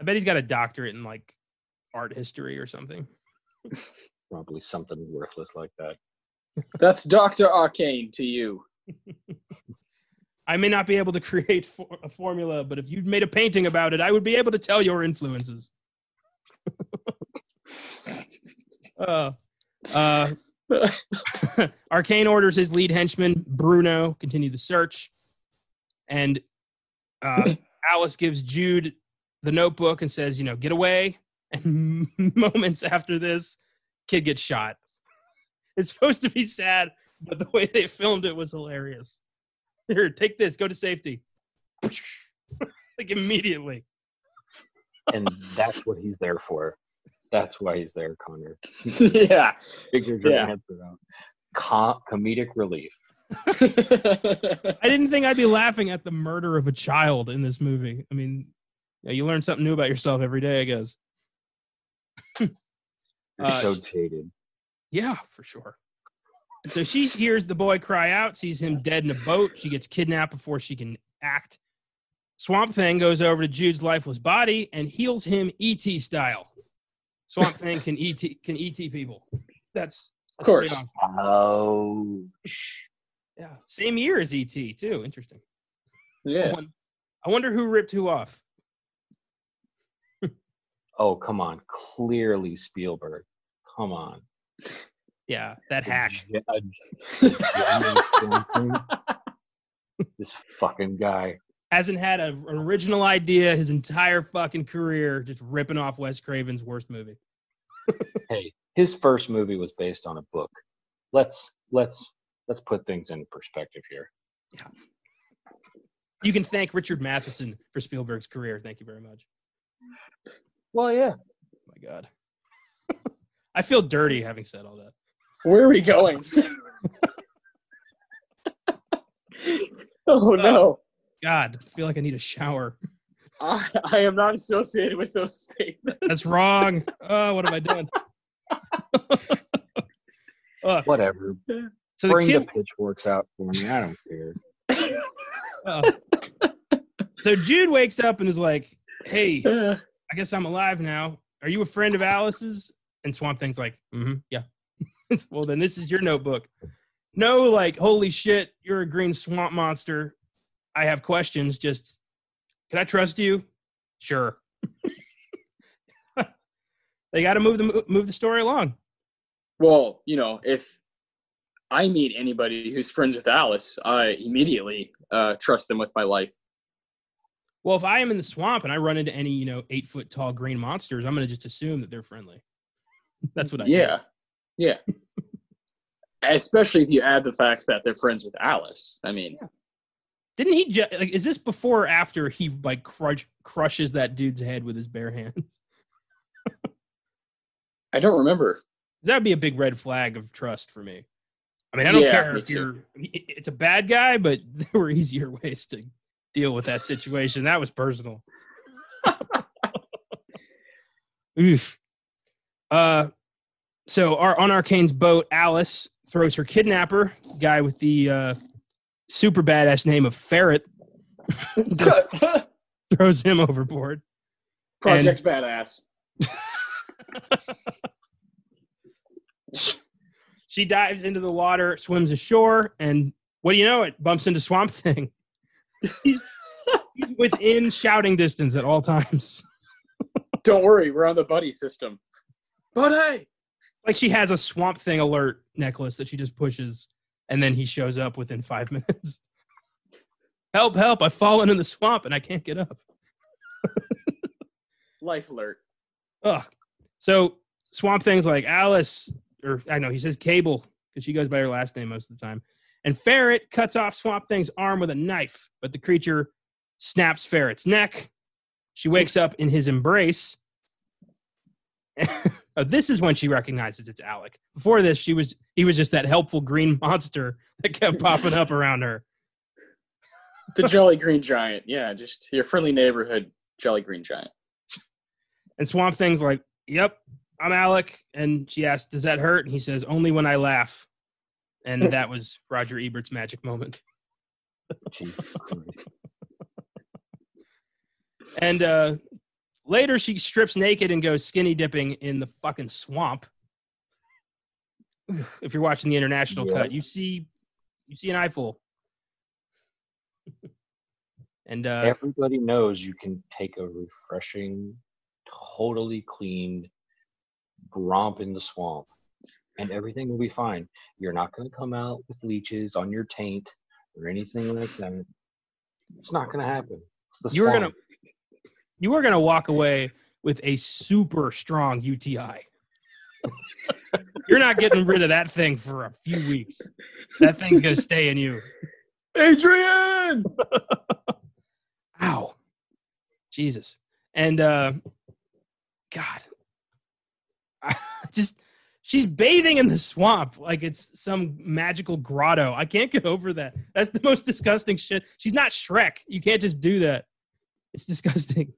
I bet he's got a doctorate in like art history or something. Probably something worthless like that. That's Dr. Arcane to you. I may not be able to create for- a formula, but if you made a painting about it, I would be able to tell your influences. uh, uh, Arcane orders his lead henchman, Bruno, continue the search. And uh, Alice gives Jude the notebook and says, you know, get away. And moments after this, kid gets shot. It's supposed to be sad, but the way they filmed it was hilarious. Here, take this, go to safety. like immediately. And that's what he's there for. That's why he's there, Connor. yeah. Figure your Yeah. answer out. Com- comedic relief. I didn't think I'd be laughing at the murder of a child in this movie. I mean, yeah, you learn something new about yourself every day, I guess. You're Uh, so jaded. Yeah, for sure. So she hears the boy cry out, sees him dead in a boat. She gets kidnapped before she can act. Swamp Thing goes over to Jude's lifeless body and heals him ET style. Swamp Thing can ET can ET people. That's, Of that's pretty course. awesome. Oh, Yeah, same year as ET too. Interesting. I Yeah. I wonder who ripped who off. Oh, come on. Clearly Spielberg. Come on. Yeah, that hack. A this fucking guy. Hasn't had a, an original idea his entire fucking career, just ripping off Wes Craven's worst movie. Hey, his first movie was based on a book. Let's let's let's put things in perspective here. Yeah. You can thank Richard Matheson for Spielberg's career. Thank you very much. Well, yeah. Oh my God. I feel dirty having said all that. Where are we going? oh uh, no. God, I feel like I need a shower. I, I am not associated with those statements. That's wrong. Oh, what have I done? Ugh. Uh, Whatever. So the Bring kid, the pitchforks out for me. I don't care. oh. so Jude wakes up and is like, "Hey, I guess I'm alive now. Are you a friend of Alice's?" And Swamp Thing's like, mm-hmm, "Yeah." well, then this is your notebook. No, like, holy shit, you're a green swamp monster. I have questions. Just, can I trust you? Sure. they got to move the move the story along. well, you know, if I meet anybody who's friends with Alice, I immediately uh, trust them with my life. Well, if I am in the swamp and I run into any, you know, eight foot tall green monsters, I'm going to just assume that they're friendly. That's what I do. Yeah, yeah. Especially if you add the fact that they're friends with Alice. I mean, Didn't he ju- like? Is this before or after he like crush crushes that dude's head with his bare hands? I don't remember. That would be a big red flag of trust for me. I mean, I don't Yeah, care if you're. it- It's a bad guy, but there were easier ways to deal with that situation. That was personal. Oof. Uh, so our on Arcane's boat, Alice throws her kidnapper, guy with the uh, super badass name of Ferret, throws him overboard. Project Badass. She dives into the water, swims ashore, and what do you know? It bumps into Swamp Thing. He's, he's within shouting distance at all times. Don't worry, we're on the buddy system. Buddy! Like she has a Swamp Thing alert necklace that she just pushes, and then he shows up within five minutes. help! Help! I've fallen in the swamp and I can't get up. Life alert. Ugh. So Swamp Thing's like Alice, or I know he says Cable because she goes by her last name most of the time. And Ferret cuts off Swamp Thing's arm with a knife, but the creature snaps Ferret's neck. She wakes up in his embrace. Oh, this is when she recognizes it's Alec. Before this, she was he was just that helpful green monster that kept popping up around her. The Jolly Green Giant. Yeah, just your friendly neighborhood Jolly Green Giant. And Swamp Thing's like, "Yep, I'm Alec." And she asks, "Does that hurt?" And he says, "Only when I laugh." And that was Roger Ebert's magic moment. And uh, later, she strips naked and goes skinny dipping in the fucking swamp. If you're watching the international Yeah. cut, you see you see an eyeful. and uh, Everybody knows you can take a refreshing, totally cleaned romp in the swamp, and everything will be fine. You're not going to come out with leeches on your taint or anything like that. It's not going to happen. You are gonna you were gonna walk away with a super strong UTI. You're not getting rid of that thing for a few weeks. That thing's gonna stay in you. Adrian! Ow. Jesus. And uh God. Just she's bathing in the swamp like it's some magical grotto. I can't get over that. That's the most disgusting shit. She's not Shrek. You can't just do that. It's disgusting.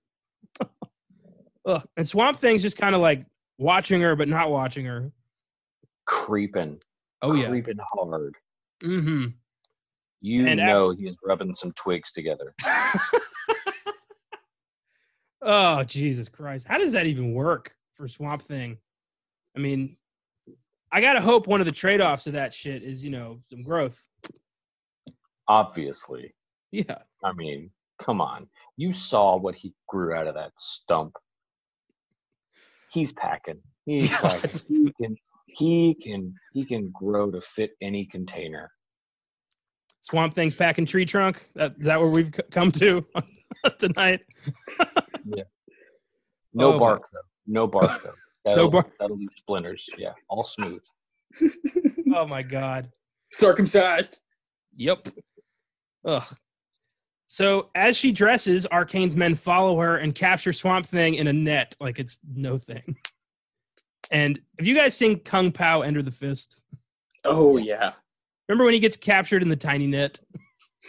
Ugh. And Swamp Thing's just kind of like watching her but not watching her. creeping. Oh yeah. creeping hard. Mm-hmm. You And know he is rubbing some twigs together. oh Jesus Christ! How does that even work for Swamp Thing? I mean, I gotta hope one of the trade-offs of that shit is you know some growth. Obviously. Yeah, I mean, come on. You saw what he grew out of that stump. he's packing. He's packing. he can he can he can grow to fit any container. Swamp Thing's packing tree trunk. That, is that where we've come to tonight? yeah. No Oh, bark though. No bark though. That'll, bark. That'll leave splinters. Yeah, all smooth. Oh my god. Circumcised. Yep. Ugh. So as she dresses, Arcane's men follow her and capture Swamp Thing in a net like it's no thing. And have you guys seen Kung Pao Enter the Fist? Oh yeah. Remember when he gets captured in the tiny net?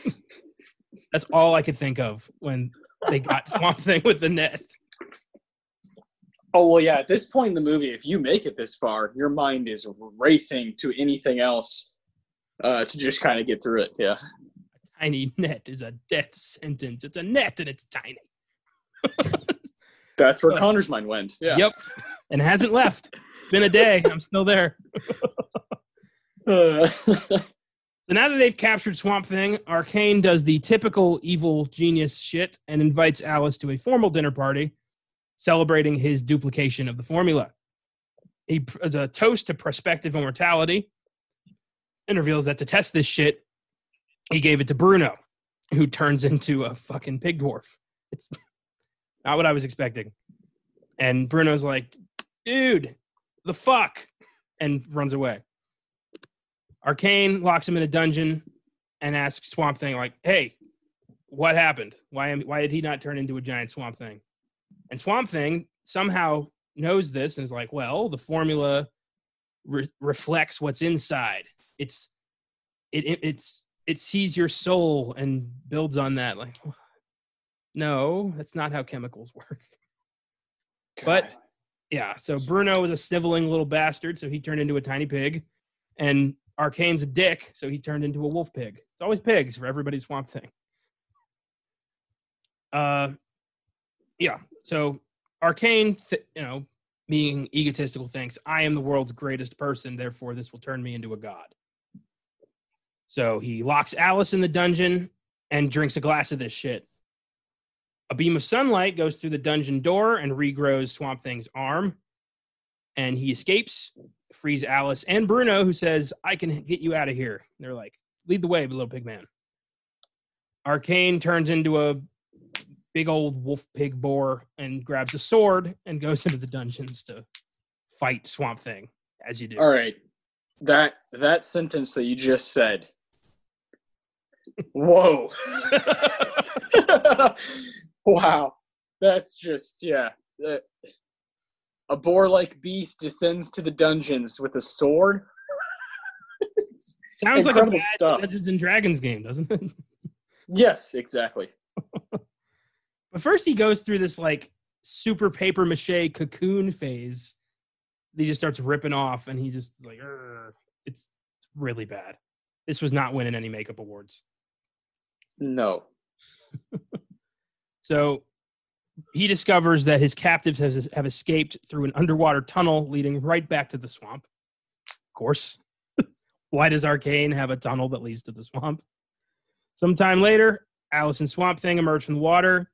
That's all I could think of when they got Swamp Thing with the net. Oh well, yeah. At this point in the movie, if you make it this far, your mind is racing to anything else uh, to just kind of get through it. Yeah. A Tiny net is a death sentence. It's a net and it's tiny. That's where Oh. Connor's mind went. Yeah. Yep. And hasn't left. It's been a day. I'm still there. Uh, So now that they've captured Swamp Thing, Arcane does the typical evil genius shit and invites Alice to a formal dinner party celebrating his duplication of the formula. He as a toast to prospective immortality and reveals that to test this shit, he gave it to Bruno, who turns into a fucking pig dwarf. It's not what I was expecting. And Bruno's like, dude, the fuck, and runs away. Arcane locks him in a dungeon and asks Swamp Thing, like, "Hey, what happened? Why am, why did he not turn into a giant Swamp Thing?" And Swamp Thing somehow knows this and is like, "Well, the formula re- reflects what's inside. It's it, it it's it sees your soul and builds on that." Like, no, that's not how chemicals work. But yeah, so Bruno was a sniveling little bastard, so he turned into a tiny pig, and Arcane's a dick, so he turned into a wolf pig. It's always pigs for everybody's swamp thing. Uh, yeah. So Arcane, th- you know, being egotistical, thinks I am the world's greatest person, therefore this will turn me into a god. So he locks Alice in the dungeon and drinks a glass of this shit. A beam of sunlight goes through the dungeon door and regrows Swamp Thing's arm. And he escapes, frees Alice and Bruno, who says, I can get you out of here. And they're like, lead the way, little pig man. Arcane turns into a big old wolf pig boar and grabs a sword and goes into the dungeons to fight Swamp Thing, as you do. All right. That that sentence that you just said. Whoa. wow. That's just yeah. Uh, a boar-like beast descends to the dungeons with a sword. Sounds like a bad stuff. Dungeons and Dragons game, doesn't it? yes, exactly. But first, he goes through this like super paper mache cocoon phase. He just starts ripping off, and he just like, it's really bad. This was not winning any makeup awards. No. So he discovers that his captives has, have escaped through an underwater tunnel leading right back to the swamp. Of course. Why does Arcane have a tunnel that leads to the swamp? Sometime later, Alice and Swamp Thing emerge from the water.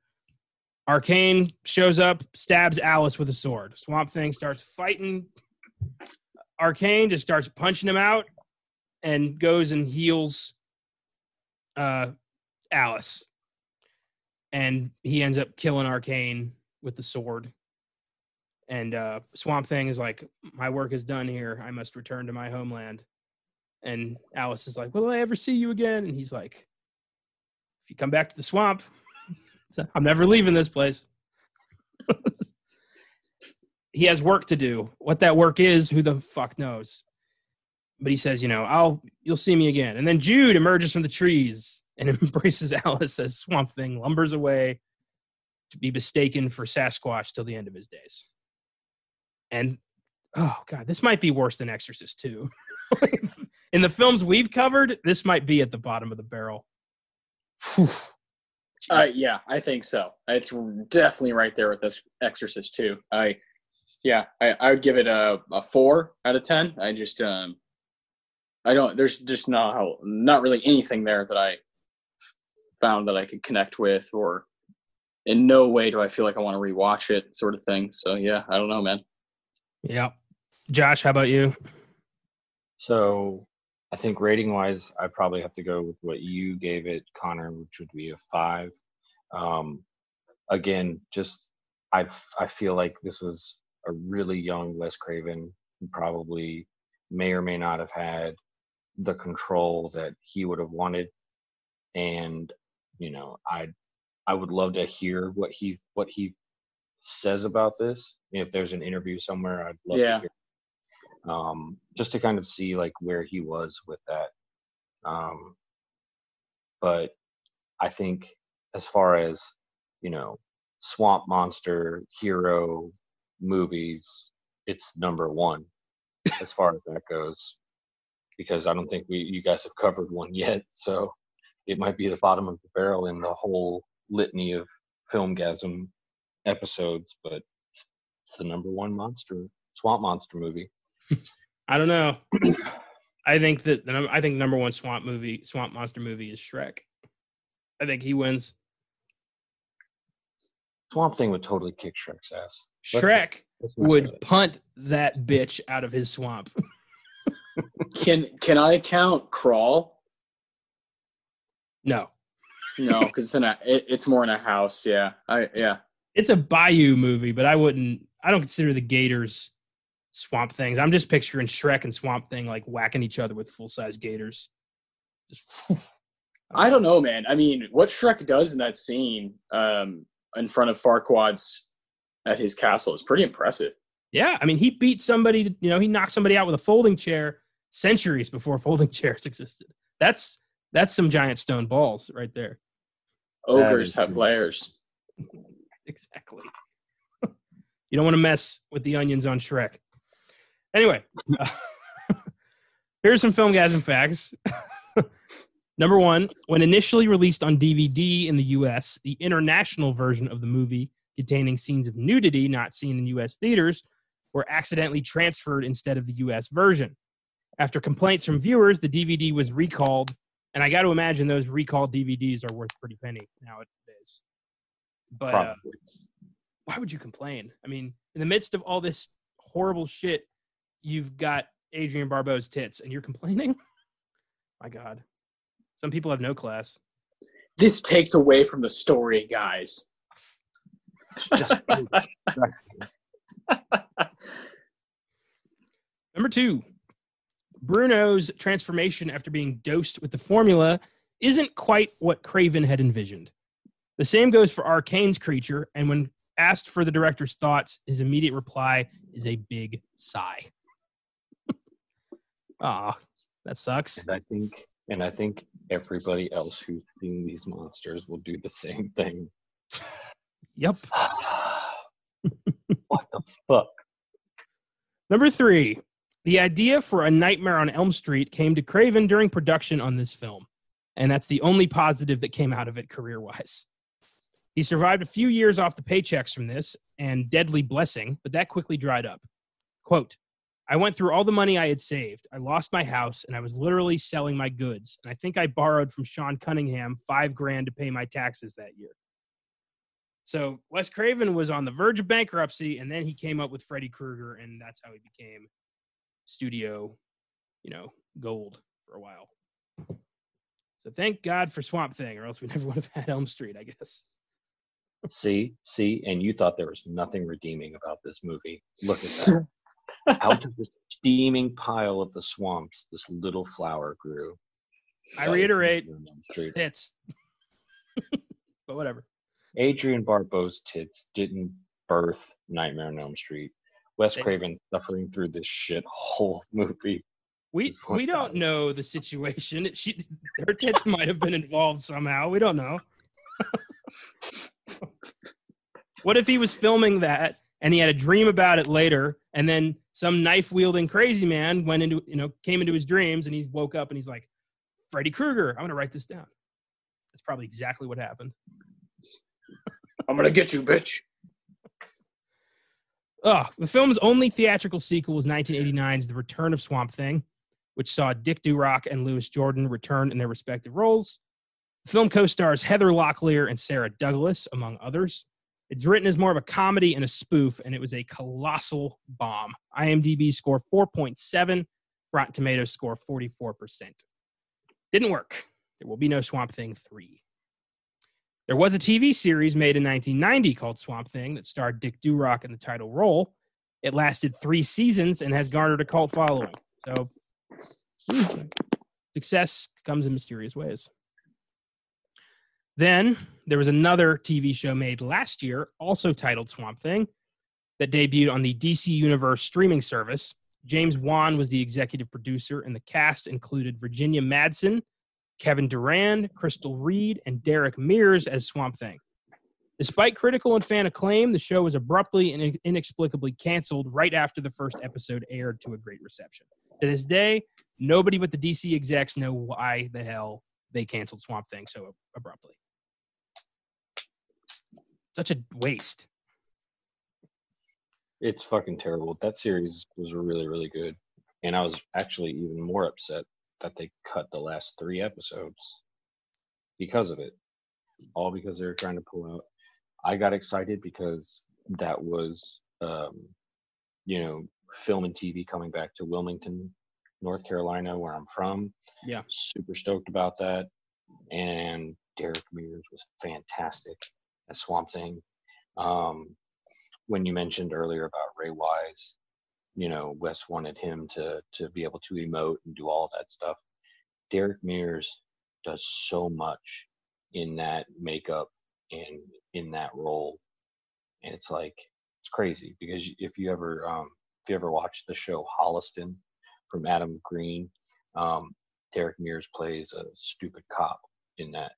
Arcane shows up, stabs Alice with a sword. Swamp Thing starts fighting. Arcane just starts punching him out and goes and heals uh, Alice and he ends up killing Arcane with the sword. And uh, Swamp Thing is like, "My work is done here. I must return to my homeland." And Alice is like, "Will I ever see you again?" And he's like, "If you come back to the swamp, I'm never leaving this place." he has work to do. What that work is, who the fuck knows? But he says, "You know, I'll you'll see me again." And then Jude emerges from the trees and embraces Alice as Swamp Thing lumbers away to be mistaken for Sasquatch till the end of his days. And oh god, this might be worse than Exorcist 2. In the films we've covered, this might be at the bottom of the barrel. Whew. Uh, yeah, I think so. It's definitely right there with this Exorcist too. I, yeah, I, I would give it a, a four out of ten. I just, um, I don't. There's just not how, not really anything there that I found that I could connect with, or in no way do I feel like I want to rewatch it, sort of thing. So yeah, I don't know, man. Yeah. Josh, how about you? So I think rating wise, I probably have to go with what you gave it, Connor, which would be a five. Um, again, just I I feel like this was a really young Wes Craven who probably may or may not have had the control that he would have wanted, and you know I I would love to hear what he what he says about this. If there's an interview somewhere, I'd love Yeah. to hear. Um, just to kind of see like where he was with that. Um, but I think as far as you know, swamp monster hero movies, it's number one as far as that goes. Because I don't think we you guys have covered one yet, so it might be the bottom of the barrel in the whole litany of Filmgazm episodes, but it's the number one monster swamp monster movie. I don't know. I think that the num- I think number one swamp movie, swamp monster movie is Shrek. I think he wins. Swamp Thing would totally kick Shrek's ass. Let's- Shrek let's would it. punt that bitch out of his swamp. Can can I count Crawl? No, No, because it's in a it, it's more in a house. Yeah, I yeah. it's a Bayou movie, but I wouldn't. I don't consider the Gators swamp things. I'm just picturing Shrek and Swamp Thing like whacking each other with full size Gators. Just, I don't know, man. I mean, what Shrek does in that scene um, in front of Farquaad's at his castle is pretty impressive. Yeah, I mean, he beat somebody. to- You know, he knocked somebody out with a folding chair centuries before folding chairs existed. That's that's some giant stone balls right there. Ogres have layers. Exactly. you don't want to mess with the onions on Shrek. Anyway, uh, here's some Filmgazm facts. Number one, when initially released on DVD in the US, the international version of the movie containing scenes of nudity not seen in US theaters were accidentally transferred instead of the US version. After complaints from viewers, the DVD was recalled, and I got to imagine those recalled DVDs are worth a pretty penny nowadays. But uh, why would you complain? I mean, in the midst of all this horrible shit, you've got Adrienne Barbeau's tits, and you're complaining. My God, some people have no class. This takes away from the story, guys. just Number two, Bruno's transformation after being dosed with the formula isn't quite what Craven had envisioned. The same goes for Arcane's creature, and when asked for the director's thoughts, his immediate reply is a big sigh. Ah, that sucks. and I think and I think everybody else who's seen these monsters will do the same thing. Yep. what the fuck? Number three, the idea for A Nightmare on Elm Street came to Craven during production on this film, and that's the only positive that came out of it career wise. He survived a few years off the paychecks from this and Deadly Blessing, but that quickly dried up. Quote, I went through all the money I had saved. I lost my house and I was literally selling my goods. And I think I borrowed from Sean Cunningham five grand to pay my taxes that year. So Wes Craven was on the verge of bankruptcy, and then he came up with Freddy Krueger, and that's how he became studio, you know, gold for a while. So thank God for Swamp Thing, or else we never would have had Elm Street, I guess. See, see, and you thought there was nothing redeeming about this movie. Look at that. Out of this steaming pile of the swamps, this little flower grew. I reiterate, Nightmare on Elm Street. Hits. but whatever. Adrienne Barbeau's tits didn't birth Nightmare on Elm Street. Wes They- Craven suffering through this shit whole movie. We we don't know the situation. She her tits might have been involved somehow. We don't know. what if he was filming that and he had a dream about it later, and then some knife wielding crazy man went into you know came into his dreams and he woke up and he's like, Freddy Krueger. I'm gonna write this down. That's probably exactly what happened. I'm gonna get you, bitch. Oh, the film's only theatrical sequel was 1989's The Return of Swamp Thing, which saw Dick Durock and Louis Jourdan return in their respective roles. The film co-stars Heather Locklear and Sarah Douglas, among others. It's written as more of a comedy and a spoof, and it was a colossal bomb. IMDb score 4.7, Rotten Tomatoes score 44%. Didn't work. There will be no Swamp Thing 3. There was a TV series made in 1990 called Swamp Thing that starred Dick Durock in the title role. It lasted three seasons and has garnered a cult following. So, hmm, success comes in mysterious ways. Then there was another TV show made last year, also titled Swamp Thing, that debuted on the DC Universe streaming service. James Wan was the executive producer, and the cast included Virginia Madsen, Kevin Durand, Crystal Reed, and Derek Mears as Swamp Thing. Despite critical and fan acclaim, the show was abruptly and inexplicably canceled right after the first episode aired to a great reception. To this day, nobody but the DC execs know why the hell they canceled Swamp Thing so abruptly. Such a waste. It's fucking terrible. That series was really, really good. And I was actually even more upset that they cut the last three episodes because of it. All because they were trying to pull out. I got excited because that was, um, you know, film and TV coming back to Wilmington, North Carolina, where I'm from. Yeah. Super stoked about that. And Derek Mears was fantastic Swamp Thing. Um, when you mentioned earlier about Ray Wise, you know, Wes wanted him to to be able to emote and do all that stuff. Derek Mears does so much in that makeup and in that role, and it's like it's crazy because if you ever um, if you ever watch the show Holliston from Adam Green, um, Derek Mears plays a stupid cop in that,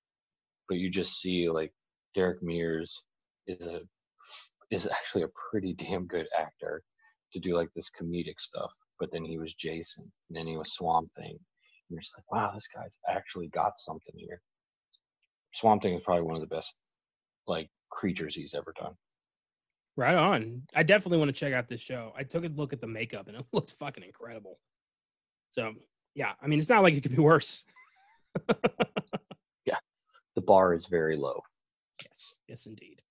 but you just see like Derek Mears is a is actually a pretty damn good actor to do like this comedic stuff. But then he was Jason, and then he was Swamp Thing. And you're just like, wow, this guy's actually got something here. Swamp Thing is probably one of the best like creatures he's ever done. Right on. I definitely want to check out this show. I took a look at the makeup and it looked fucking incredible. So yeah, I mean it's not like it could be worse. yeah. The bar is very low. Yes, yes indeed.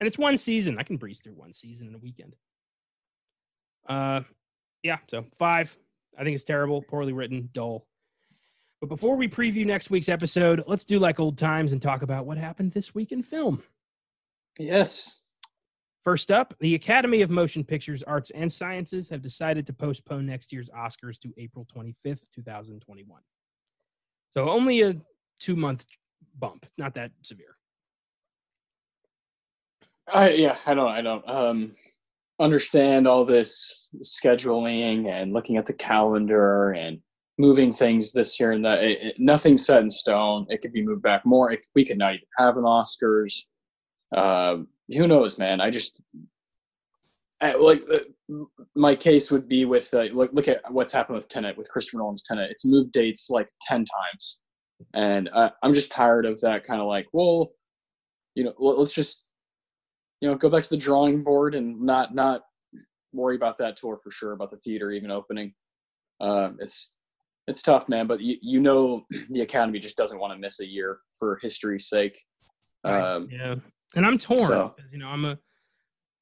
And it's one season. I can breeze through one season in a weekend. Uh, yeah. So five. I think it's terrible, poorly written, dull. But before we preview next week's episode, let's do like old times and talk about what happened this week in film. Yes. First up, the Academy of Motion Pictures Arts and Sciences have decided to postpone next year's Oscars to April 25th, 2021. So only a two month bump, not that severe. I yeah, I don't I don't um understand all this scheduling and looking at the calendar and moving things this year and that. It, it, nothing's set in stone. It could be moved back more. It, we could not even have an Oscars. Uh, who knows, man? I just I, like uh, my case would be with uh, look look at what's happened with Tenet with Christopher Nolan's Tenet. It's moved dates like ten times, and uh, I'm just tired of that kind of like, well, you know, let's just you know, go back to the drawing board and not not worry about that tour for sure about the theater even opening. Um, it's it's tough, man. But you you know the Academy just doesn't want to miss a year for history's sake. Um, yeah, and I'm torn so. because you know I'm a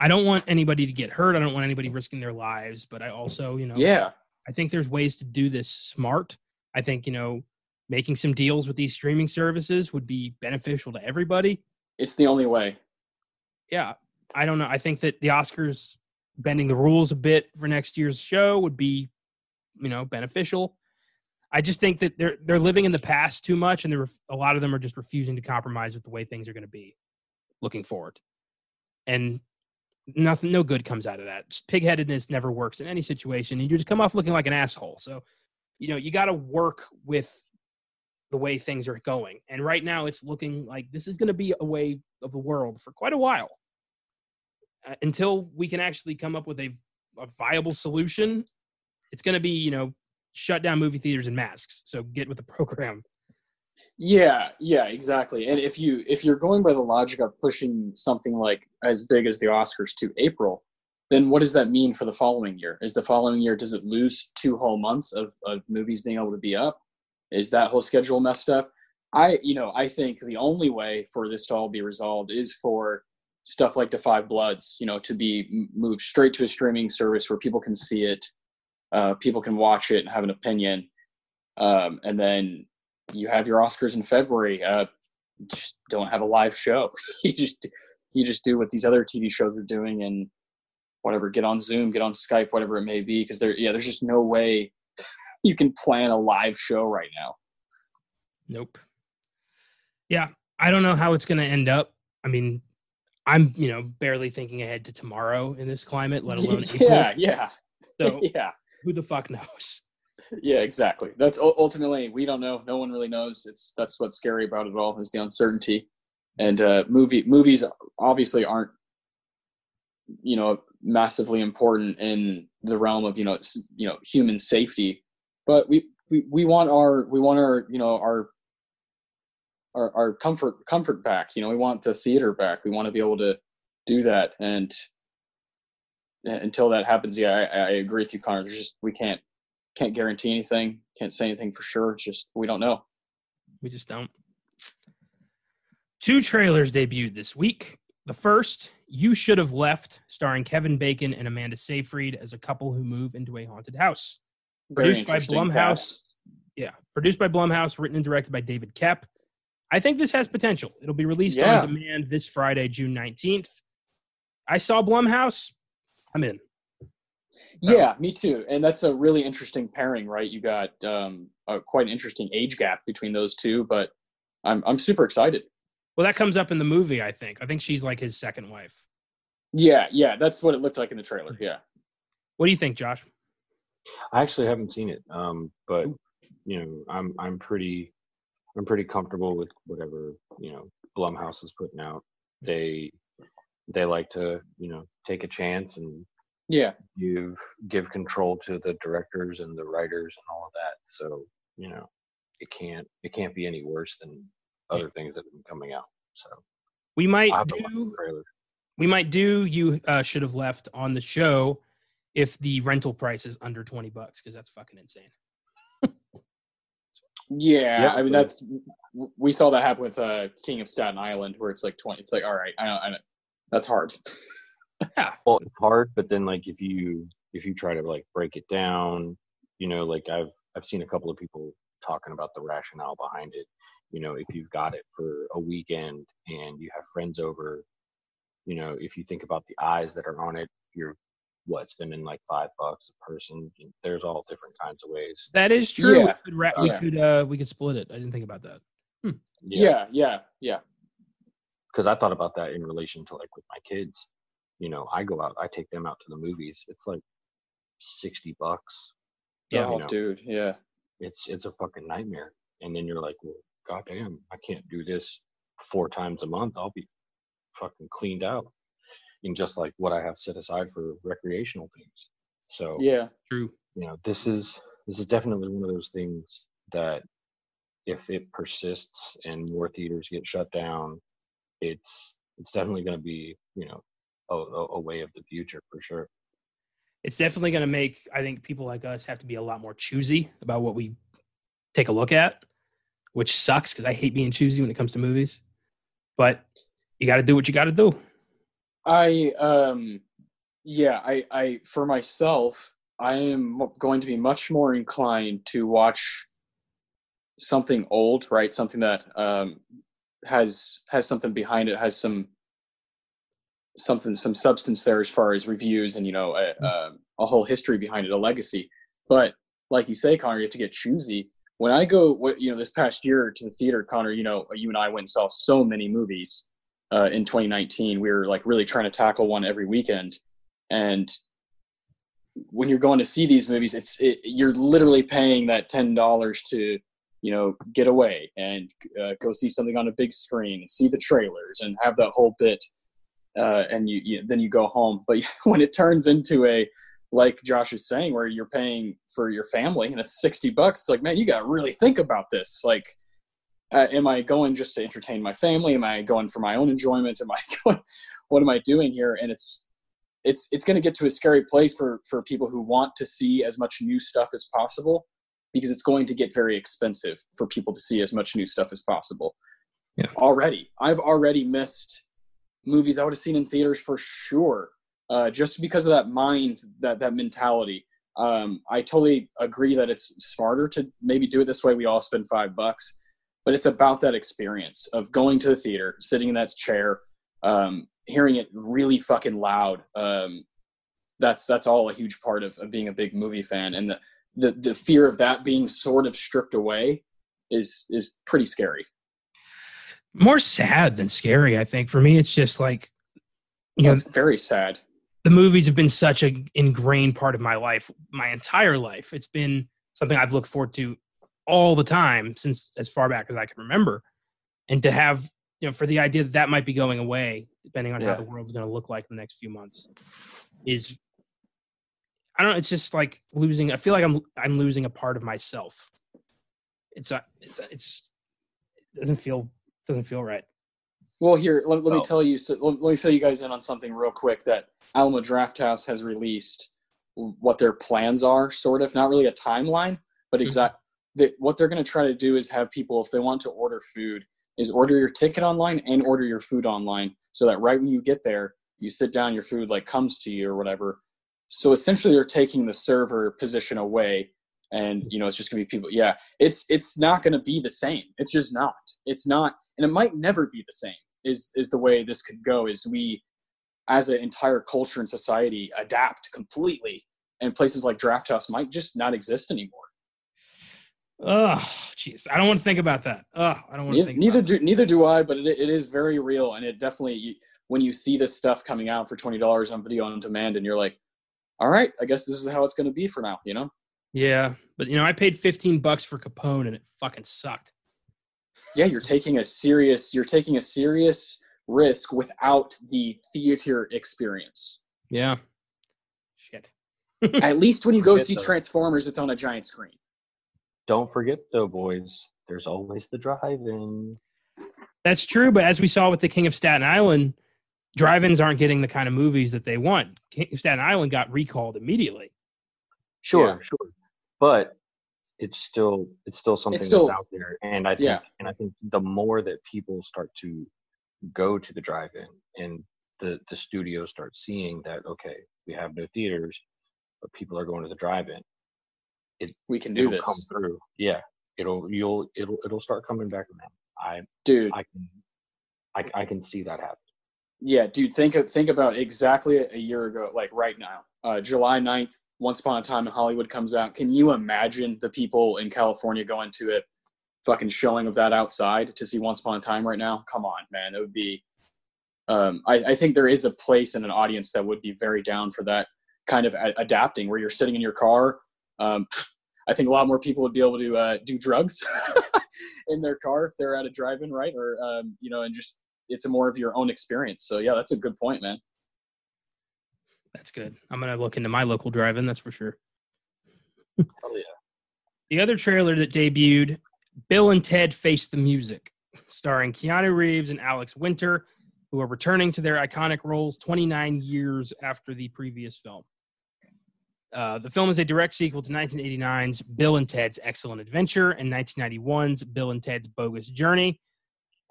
I don't want anybody to get hurt. I don't want anybody risking their lives. But I also you know yeah I think there's ways to do this smart. I think you know making some deals with these streaming services would be beneficial to everybody. It's the only way yeah, I don't know. I think that the Oscars bending the rules a bit for next year's show would be, you know, beneficial. I just think that they're they're living in the past too much, and ref- a lot of them are just refusing to compromise with the way things are going to be looking forward. And nothing, no good comes out of that. Just pigheadedness never works in any situation, and you just come off looking like an asshole. So, you know, you got to work with the way things are going. And right now, it's looking like this is going to be a way of the world for quite a while uh, until we can actually come up with a, a viable solution. It's going to be, you know, shut down movie theaters and masks. So get with the program. Yeah, yeah, exactly. And if you if you're going by the logic of pushing something like as big as the Oscars to April, then what does that mean for the following year? Is the following year does it lose two whole months of, of movies being able to be up? Is that whole schedule messed up? I, you know, I think the only way for this to all be resolved is for stuff like the Five Bloods, you know, to be moved straight to a streaming service where people can see it, uh, people can watch it and have an opinion, um, and then you have your Oscars in February. Uh, just don't have a live show. you just you just do what these other TV shows are doing and whatever. Get on Zoom, get on Skype, whatever it may be. Because there, yeah, there's just no way you can plan a live show right now. Nope. Yeah, I don't know how it's going to end up. I mean, I'm you know barely thinking ahead to tomorrow in this climate, let alone yeah, April. yeah. So yeah, who the fuck knows? Yeah, exactly. That's ultimately we don't know. No one really knows. It's that's what's scary about it all is the uncertainty. And uh, movie movies obviously aren't you know massively important in the realm of you know you know human safety, but we we, we want our we want our you know our our, our comfort comfort back. You know, we want the theater back. We want to be able to do that. And until that happens, yeah, I, I agree with you, Connor. There's just we can't can't guarantee anything. Can't say anything for sure. It's just we don't know. We just don't. Two trailers debuted this week. The first, You Should Have Left, starring Kevin Bacon and Amanda Seyfried as a couple who move into a haunted house. Very produced by Blumhouse. Cast. Yeah, produced by Blumhouse, written and directed by David Koepp. I think this has potential. It'll be released yeah. on demand this Friday, June 19th. I saw Blumhouse. I'm in. Yeah, me too. And that's a really interesting pairing, right? You got um, a, quite an interesting age gap between those two, but I'm I'm super excited. Well, that comes up in the movie. I think. I think she's like his second wife. Yeah, yeah, that's what it looked like in the trailer. Yeah. What do you think, Josh? I actually haven't seen it, um, but you know, I'm I'm pretty I'm pretty comfortable with whatever you know Blumhouse is putting out. They they like to you know take a chance and yeah give give control to the directors and the writers and all of that. So you know it can't it can't be any worse than other things that have been coming out. So we might do we might do you uh, should have left on the show if the rental price is under 20 bucks because that's fucking insane yeah, yeah, I mean that's we saw that happen with uh, King of Staten Island, where it's like twenty. It's like all right, I know, I know that's hard. yeah, well, it's hard, but then like if you if you try to like break it down, you know, like I've I've seen a couple of people talking about the rationale behind it. You know, if you've got it for a weekend and you have friends over, you know, if you think about the eyes that are on it, you're what spending like five bucks a person. There's all different kinds of ways. That is true. Yeah. We could ra- we, could, uh, we could split it. I didn't think about that. Hmm. Yeah, yeah, yeah. Because I thought about that in relation to like with my kids. You know, I go out, I take them out to the movies. It's like sixty bucks. Yeah, oh, know, dude. Yeah. It's it's a fucking nightmare. And then you're like, well, goddamn, I can't do this four times a month. I'll be fucking cleaned out in just like what I have set aside for recreational things. So yeah, true. You know, this is this is definitely one of those things that if it persists and more theaters get shut down, it's it's definitely going to be you know a, a way of the future for sure. It's definitely going to make I think people like us have to be a lot more choosy about what we take a look at, which sucks because I hate being choosy when it comes to movies. But you got to do what you got to do. I um yeah, I I for myself, I am going to be much more inclined to watch something old, right? Something that um has has something behind it, has some something some substance there as far as reviews and you know a, a, a whole history behind it, a legacy. But like you say, Connor, you have to get choosy. When I go, you know, this past year to the theater, Connor, you know, you and I went and saw so many movies uh, in 2019. We were like really trying to tackle one every weekend, and when you're going to see these movies, it's it, you're literally paying that ten dollars to you know get away and uh, go see something on a big screen, see the trailers, and have that whole bit, uh, and you, you then you go home. But when it turns into a like Josh is saying, where you're paying for your family and it's 60 bucks, it's like, man, you got to really think about this. Like, uh, am I going just to entertain my family? Am I going for my own enjoyment? Am I going, what am I doing here? And it's, it's, it's going to get to a scary place for, for people who want to see as much new stuff as possible because it's going to get very expensive for people to see as much new stuff as possible. Yeah. Already, I've already missed movies I would have seen in theaters for sure, uh, just because of that mind, that that mentality. Um, I totally agree that it's smarter to maybe do it this way. We all spend five bucks, but it's about that experience of going to the theater, sitting in that chair, um, hearing it really fucking loud. Um, that's that's all a huge part of, of being a big movie fan, and the, the the fear of that being sort of stripped away is is pretty scary. More sad than scary, I think. For me, it's just like you know, It's very sad. the movies have been such an ingrained part of my life, my entire life. It's been something I've looked forward to all the time since as far back as I can remember. And to have, you know, for the idea that that might be going away, depending on how the world's going to look like in the next few months, is I don't know. It's just like losing. I feel like I'm I'm losing a part of myself. It's a, it's a, it's it doesn't feel doesn't feel right. Well, here, let, let me Oh. tell you. So, let, let me fill you guys in on something real quick. That Alamo Drafthouse has released what their plans are, sort of. Not really a timeline, but Mhm. exact. That what they're going to try to do is have people, if they want to order food, is order your ticket online and order your food online, so that right when you get there, you sit down, your food like comes to you or whatever. So essentially, they're taking the server position away, and you know it's just going to be people. Yeah, it's it's not going to be the same. It's just not. It's not, and it might never be the same. Is is the way this could go? Is we, as an entire culture and society, adapt completely, and places like Drafthouse might just not exist anymore. Oh, jeez. I don't want to think about that. Oh, I don't want to Neither, think. neither about do neither do I, but it, it is very real, and it definitely when you see this stuff coming out for twenty dollars on video on demand, and you're like, all right, I guess this is how it's going to be for now. You know? Yeah, but you know, I paid 15 bucks for Capone and it fucking sucked. Yeah, you're taking a serious you're taking a serious risk without the theater experience. Yeah. Shit. At least when you go see. Transformers, it's on a giant screen. Don't forget though, boys. There's always the drive-in. That's true, but as we saw with the King of Staten Island, drive-ins aren't getting the kind of movies that they want. King of Staten Island got recalled immediately. Sure, Yeah. sure, but it's still it's still something still- that's out there, and I think Yeah. and I think the more that people start to go to the drive-in and the the studios start seeing that okay, we have no theaters, but people are going to the drive-in. We can do It'll this, come through. Yeah, it'll you'll it'll it'll start coming back around. I dude. I can I I can see that happen. Yeah, dude. Think of, think about exactly a year ago, like right now, uh, July 9th, Once Upon a Time in Hollywood comes out. Can you imagine the people in California going to a fucking showing of that outside to see Once Upon a Time right now? Come on, man. It would be. Um, I, I think there is a place in an audience that would be very down for that kind of a- adapting, where you're sitting in your car. Um, I think a lot more people would be able to uh, do drugs in their car if they're at a drive-in, right? Or um, you know, and just it's a more of your own experience. So yeah, that's a good point, man. That's good. I'm gonna look into my local drive-in. That's for sure. Oh yeah. The other trailer that debuted, Bill and Ted Face the Music, starring Keanu Reeves and Alex Winter, who are returning to their iconic roles 29 years after the previous film. Uh, the film is a direct sequel to 1989's Bill and Ted's Excellent Adventure and 1991's Bill and Ted's Bogus Journey,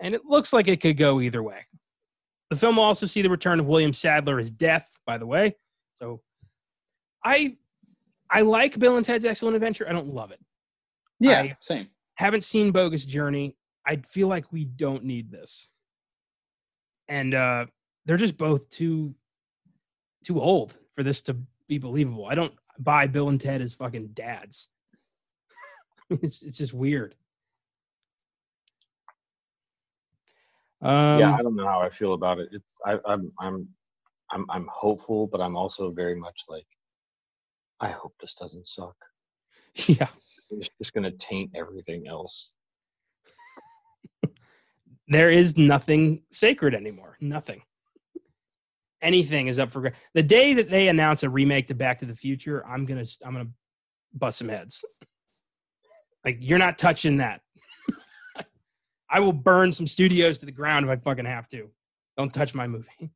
and it looks like it could go either way. The film will also see the return of William Sadler as Death, by the way. So, I I like Bill and Ted's Excellent Adventure. I don't love it. Yeah, I- same. Haven't seen Bogus Journey. I feel like we don't need this. And uh they're just both too too old for this to be believable. I don't buy Bill and Ted as fucking dads. it's it's just weird. Um, yeah, I don't know how I feel about it. It's I, I'm I'm I'm I'm hopeful, but I'm also very much like I hope this doesn't suck. yeah. It's just gonna taint everything else. there is nothing sacred anymore. Nothing. Anything is up for gra- the day that they announce a remake to Back to the Future. I'm gonna I'm gonna bust some heads. Like you're not touching that. I will burn some studios to the ground if I fucking have to. Don't touch my movie.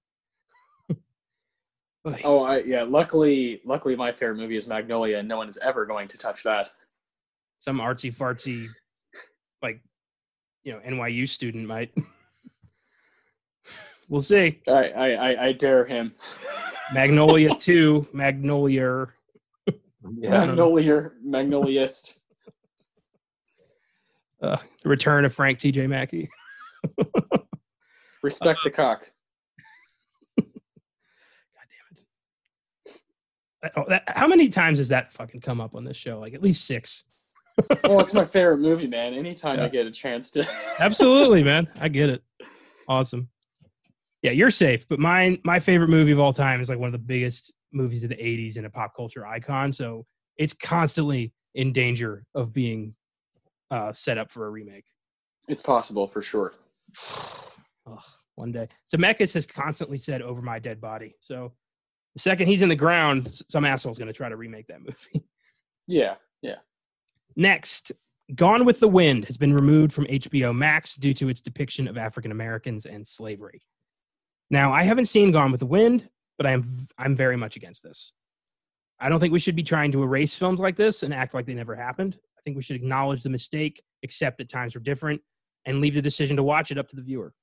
Oh, I, yeah. Luckily, luckily, my favorite movie is Magnolia, and no one is ever going to touch that. Some artsy fartsy, like you know, NYU student might We'll see. I I, I, I dare him. Magnolia 2, Magnolia. Yeah. Magnolia, Magnoliast. Uh, the return of Frank T.J. Mackey. Respect the cock. God damn it! Oh, that, how many times has that fucking come up on this show? Like at least six. Oh, it's my favorite movie, man. Anytime I get a chance to. Absolutely, man. I get it. Awesome. Yeah, you're safe. But mine, my favorite movie of all time is like one of the biggest movies of the '80s and a pop culture icon. So it's constantly in danger of being uh, set up for a remake. It's possible for sure. Ugh, one day. Zemeckis has constantly said "over my dead body." So the second he's in the ground, some asshole's going to try to remake that movie. Yeah, yeah. Next, Gone with the Wind has been removed from HBO Max due to its depiction of African Americans and slavery. Now, I haven't seen Gone with the Wind, but I am I'm very much against this. I don't think we should be trying to erase films like this and act like they never happened. I think we should acknowledge the mistake, accept that times were different, and leave the decision to watch it up to the viewer.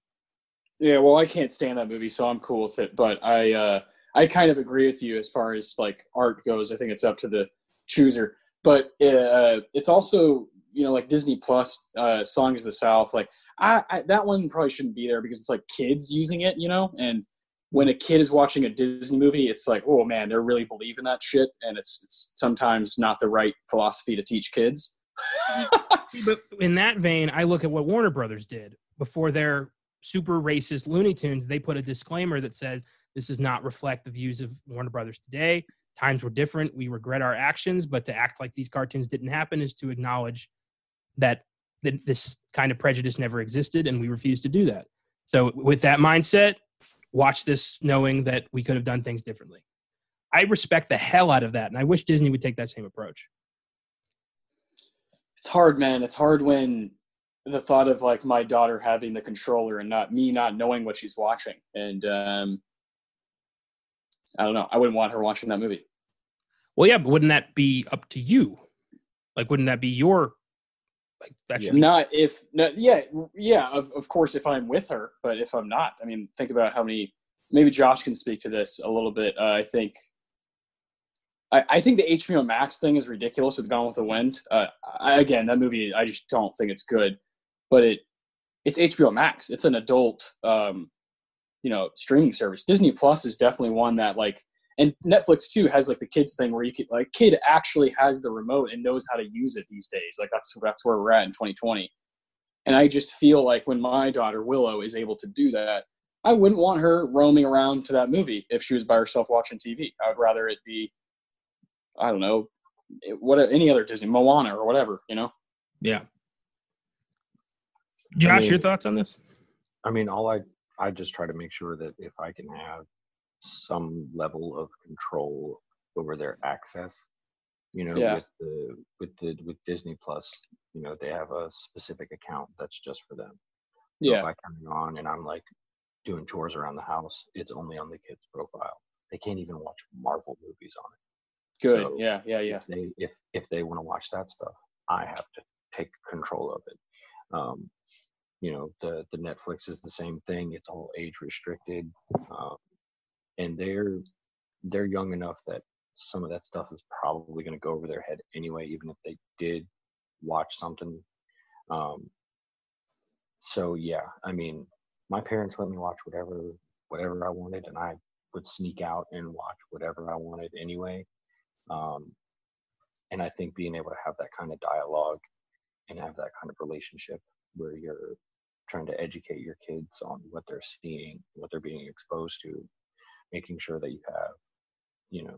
Yeah, well, I can't stand that movie, so I'm cool with it. But I, uh, I kind of agree with you as far as like art goes. I think it's up to the chooser. But uh, it's also, you know, like Disney Plus, uh, Songs of the South. Like I, I, that one probably shouldn't be there because it's like kids using it, you know. And when a kid is watching a Disney movie, it's like, oh man, they're really believing that shit, and it's it's sometimes not the right philosophy to teach kids. But in that vein, I look at what Warner Brothers did before their super racist Looney Tunes. They put a disclaimer that says this does not reflect the views of Warner Brothers today. Times were different. We regret our actions, but to act like these cartoons didn't happen is to acknowledge that that this kind of prejudice never existed, and we refuse to do that. So, with that mindset, watch this knowing that we could have done things differently. I respect the hell out of that, and I wish Disney would take that same approach. it's hard man it's hard when the thought of like my daughter having the controller and not me not knowing what she's watching and um i don't know i wouldn't want her watching that movie Well, yeah, but wouldn't that be up to you? Like, wouldn't that be your like that should be not if no, yeah yeah of, of course if i'm with her but if i'm not i mean think about how many maybe josh can speak to this a little bit uh, i think I, I think the HBO Max thing is ridiculous with Gone with the Wind. Uh, I, again, that movie, I just don't think it's good. But it, it's HBO Max. It's an adult, um, you know, streaming service. Disney Plus is definitely one that like, and Netflix too has like the kids thing where you can like kid actually has the remote and knows how to use it these days. Like that's that's where we're at in 2020. And I just feel like when my daughter Willow is able to do that, I wouldn't want her roaming around to that movie if she was by herself watching TV. I would rather it be, I don't know, eh, what any other Disney Moana or whatever, you know. yeah. Josh, mean- your thoughts on this? I mean, all I I just try to make sure that if I can have some level of control over their access, you know, Yeah. with the with the with Disney Plus, you know, they have a specific account that's just for them. So Yeah, if I come on and I'm like doing chores around the house, it's only on the kids' profile. They can't even watch Marvel movies on it. good. So- yeah, yeah, yeah. if they if if they want to watch that stuff i have to take control of it um you know the the netflix is the same thing it's all age restricted um and they're they're young enough that some of that stuff is probably going to go over their head anyway even if they did watch something. Um so yeah i mean my parents let me watch whatever whatever i wanted and i would sneak out and watch whatever i wanted anyway. Um, and I think being able to have that kind of dialogue and have that kind of relationship where you're trying to educate your kids on what they're seeing, what they're being exposed to, making sure that you have, you know,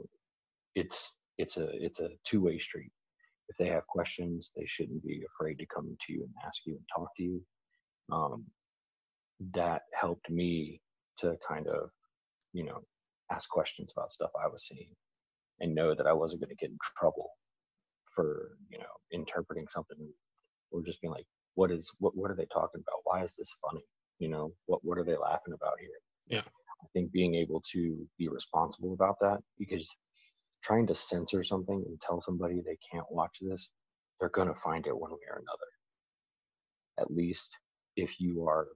it's it's a it's a two way street. If they have questions, they shouldn't be afraid to come to you and ask you and talk to you. Um, that helped me to kind of, you know, ask questions about stuff I was seeing and know that I wasn't going to get in trouble for you know interpreting something or just being like, what is what what are they talking about? Why is this funny? You know, what what are they laughing about here? Yeah. I think being able to be responsible about that because trying to censor something and tell somebody they can't watch this, they're gonna find it one way or another. At least if you are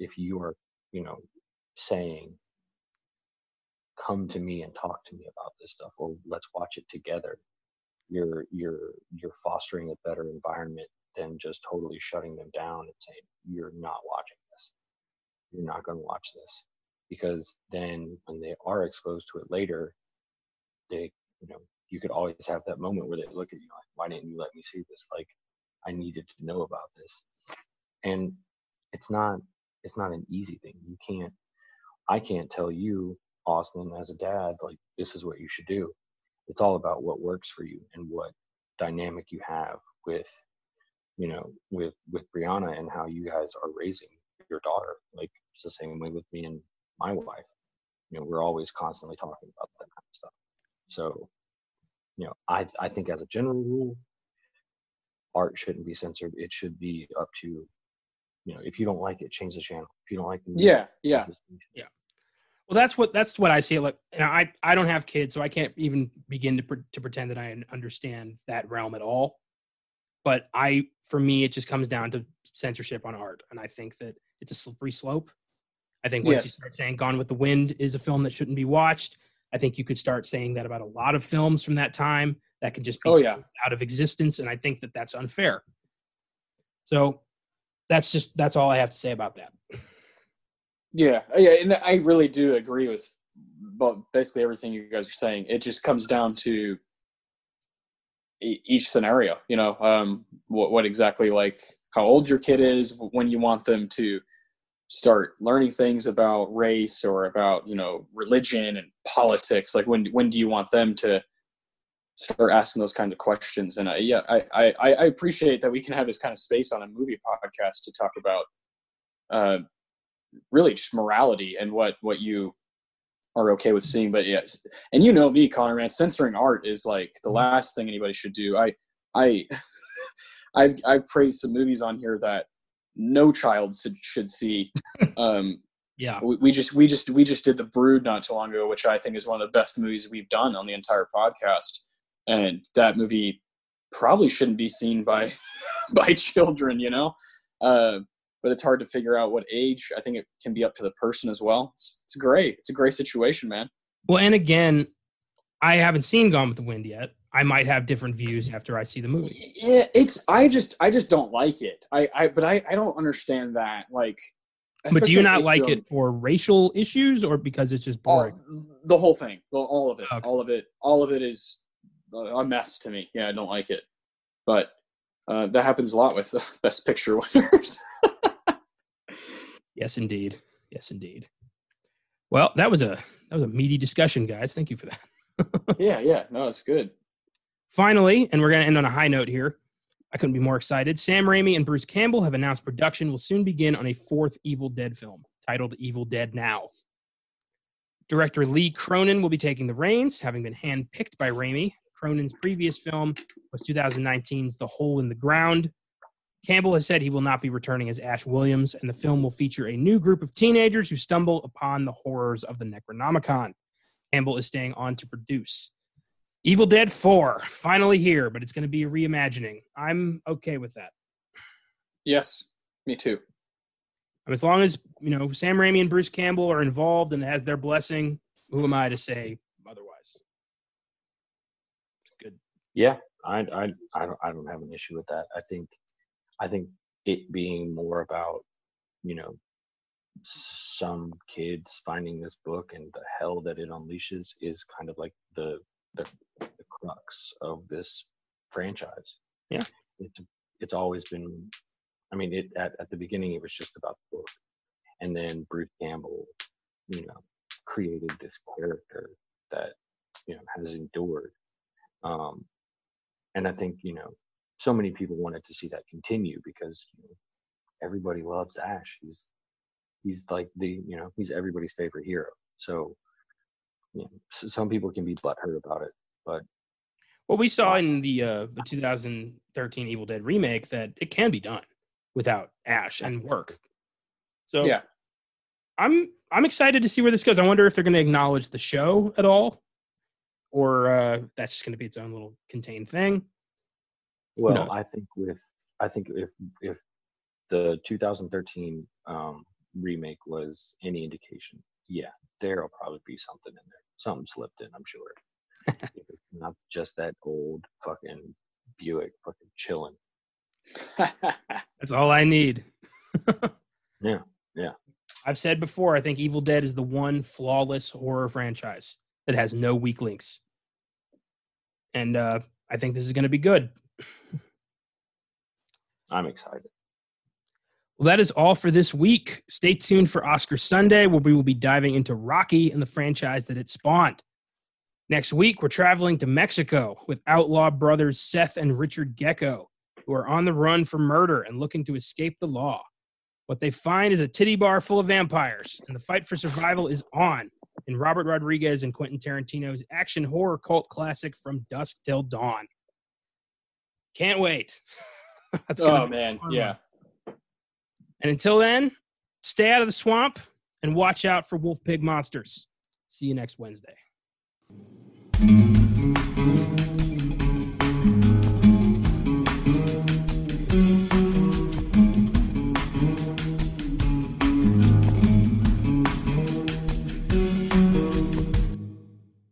if you are, you know, saying come to me and talk to me about this stuff or let's watch it together you're you're you're fostering a better environment than just totally shutting them down and saying you're not watching this you're not going to watch this because then when they are exposed to it later they you know you could always have that moment where they look at you like why didn't you let me see this? Like i needed to know about this. And it's not it's not an easy thing. You can't i can't tell you austin as a dad like this is what you should do. It's all about what works for you and what dynamic you have with you know with with brianna and how you guys are raising your daughter. Like it's the same way with me and my wife you know we're always constantly talking about that kind of stuff so you know i i think as a general rule art shouldn't be censored it should be up to you know if you don't like it change the channel if you don't like the music, Yeah, yeah. change the station. Well, that's what that's what I see. Like, and I I don't have kids, so I can't even begin to pre- to pretend that I understand that realm at all. But I, for me, it just comes down to censorship on art, and I think that it's a slippery slope. I think once you Yes. start saying "Gone with the Wind" is a film that shouldn't be watched, I think you could start saying that about a lot of films from that time that could just be Oh, yeah. out of existence, and I think that that's unfair. So that's just that's all I have to say about that. Yeah, yeah, and I really do agree with, but basically everything you guys are saying. It just comes down to e- each scenario. You know, um, what what exactly like how old your kid is, when you want them to start learning things about race or about you know religion and politics. Like when when do you want them to start asking those kinds of questions? And I, yeah, I, I I I appreciate that we can have this kind of space on a movie podcast to talk about. Uh, really just morality and what what you are okay with seeing but yes and you know me connor man censoring art is like the last thing anybody should do i i i've i've praised some movies on here that no child should, should see um Yeah, we, we just we just we just did the brood not too long ago which i think is one of the best movies we've done on the entire podcast. And that movie probably shouldn't be seen by by children you know? Uh, but it's hard to figure out what age i think it can be up to the person as well. It's, it's great. It's a great situation man. Well, and again, I haven't seen Gone with the Wind yet. I might have different views after I see the movie. yeah it's i just i just don't like it i i but i i don't understand that like But do you not like it for racial issues or because it's just all, boring? the whole thing well, all of it Okay. all of it all of it is a mess to me yeah i don't like it but uh, that happens a lot with uh, best picture winners Yes, indeed. Yes, indeed. Well, that was a that was a meaty discussion, guys. Thank you for that. yeah yeah no it's good Finally, and we're going to end on a high note here. I couldn't be more excited. Sam Raimi and Bruce Campbell have announced production will soon begin on a fourth Evil Dead film titled Evil Dead Now. Director Lee Cronin will be taking the reins, having been handpicked by Raimi. Cronin's previous film was 2019's The Hole in the Ground. Campbell has said he will not be returning as Ash Williams, and the film will feature a new group of teenagers who stumble upon the horrors of the Necronomicon. Campbell is staying on to produce. Evil Dead 4, finally here, but it's going to be a reimagining. I'm okay with that. yes me too um, As long as, you know, Sam Raimi and Bruce Campbell are involved and has their blessing, who am I to say otherwise? It's good. Yeah, I, I, I don't, I don't have an issue with that. I think, I think it being more about, you know, some kids finding this book and the hell that it unleashes is kind of like the the, the crux of this franchise. Yeah. it's it's always been. I mean, it at at the beginning it was just about the book, and then Bruce Campbell, you know, created this character that you know has endured. Um, and I think you know so many people wanted to see that continue because you know, everybody loves Ash. He's he's like the you know he's everybody's favorite hero. So you know, some people can be butthurt about it, but Well, we saw in the uh, the 2013 Evil Dead remake that it can be done without Ash and work. So yeah I'm I'm excited to see where this goes. I wonder if they're going to acknowledge the show at all, or uh, that's just going to be its own little contained thing. well. I think with I think if if the 2013 um, remake was any indication, yeah, there'll probably be something in there. Something slipped in, I'm sure. Not just that old fucking Buick fucking chilling. That's all I need. Yeah, yeah. I've said before, I think Evil Dead is the one flawless horror franchise that has no weak links. And uh, I think this is going to be good. I'm excited. Well, that is all for this week. Stay tuned for Oscar Sunday, where we will be diving into Rocky and the franchise that it spawned. Next week, we're traveling to Mexico with outlaw brothers Seth and Richard Gecko, who are on the run for murder and looking to escape the law. What they find is a titty bar full of vampires, and the fight for survival is on in Robert Rodriguez and Quentin Tarantino's action horror cult classic From Dusk Till Dawn. Can't wait. That's oh man, yeah. And until then, stay out of the swamp and watch out for wolf pig monsters. See you next Wednesday.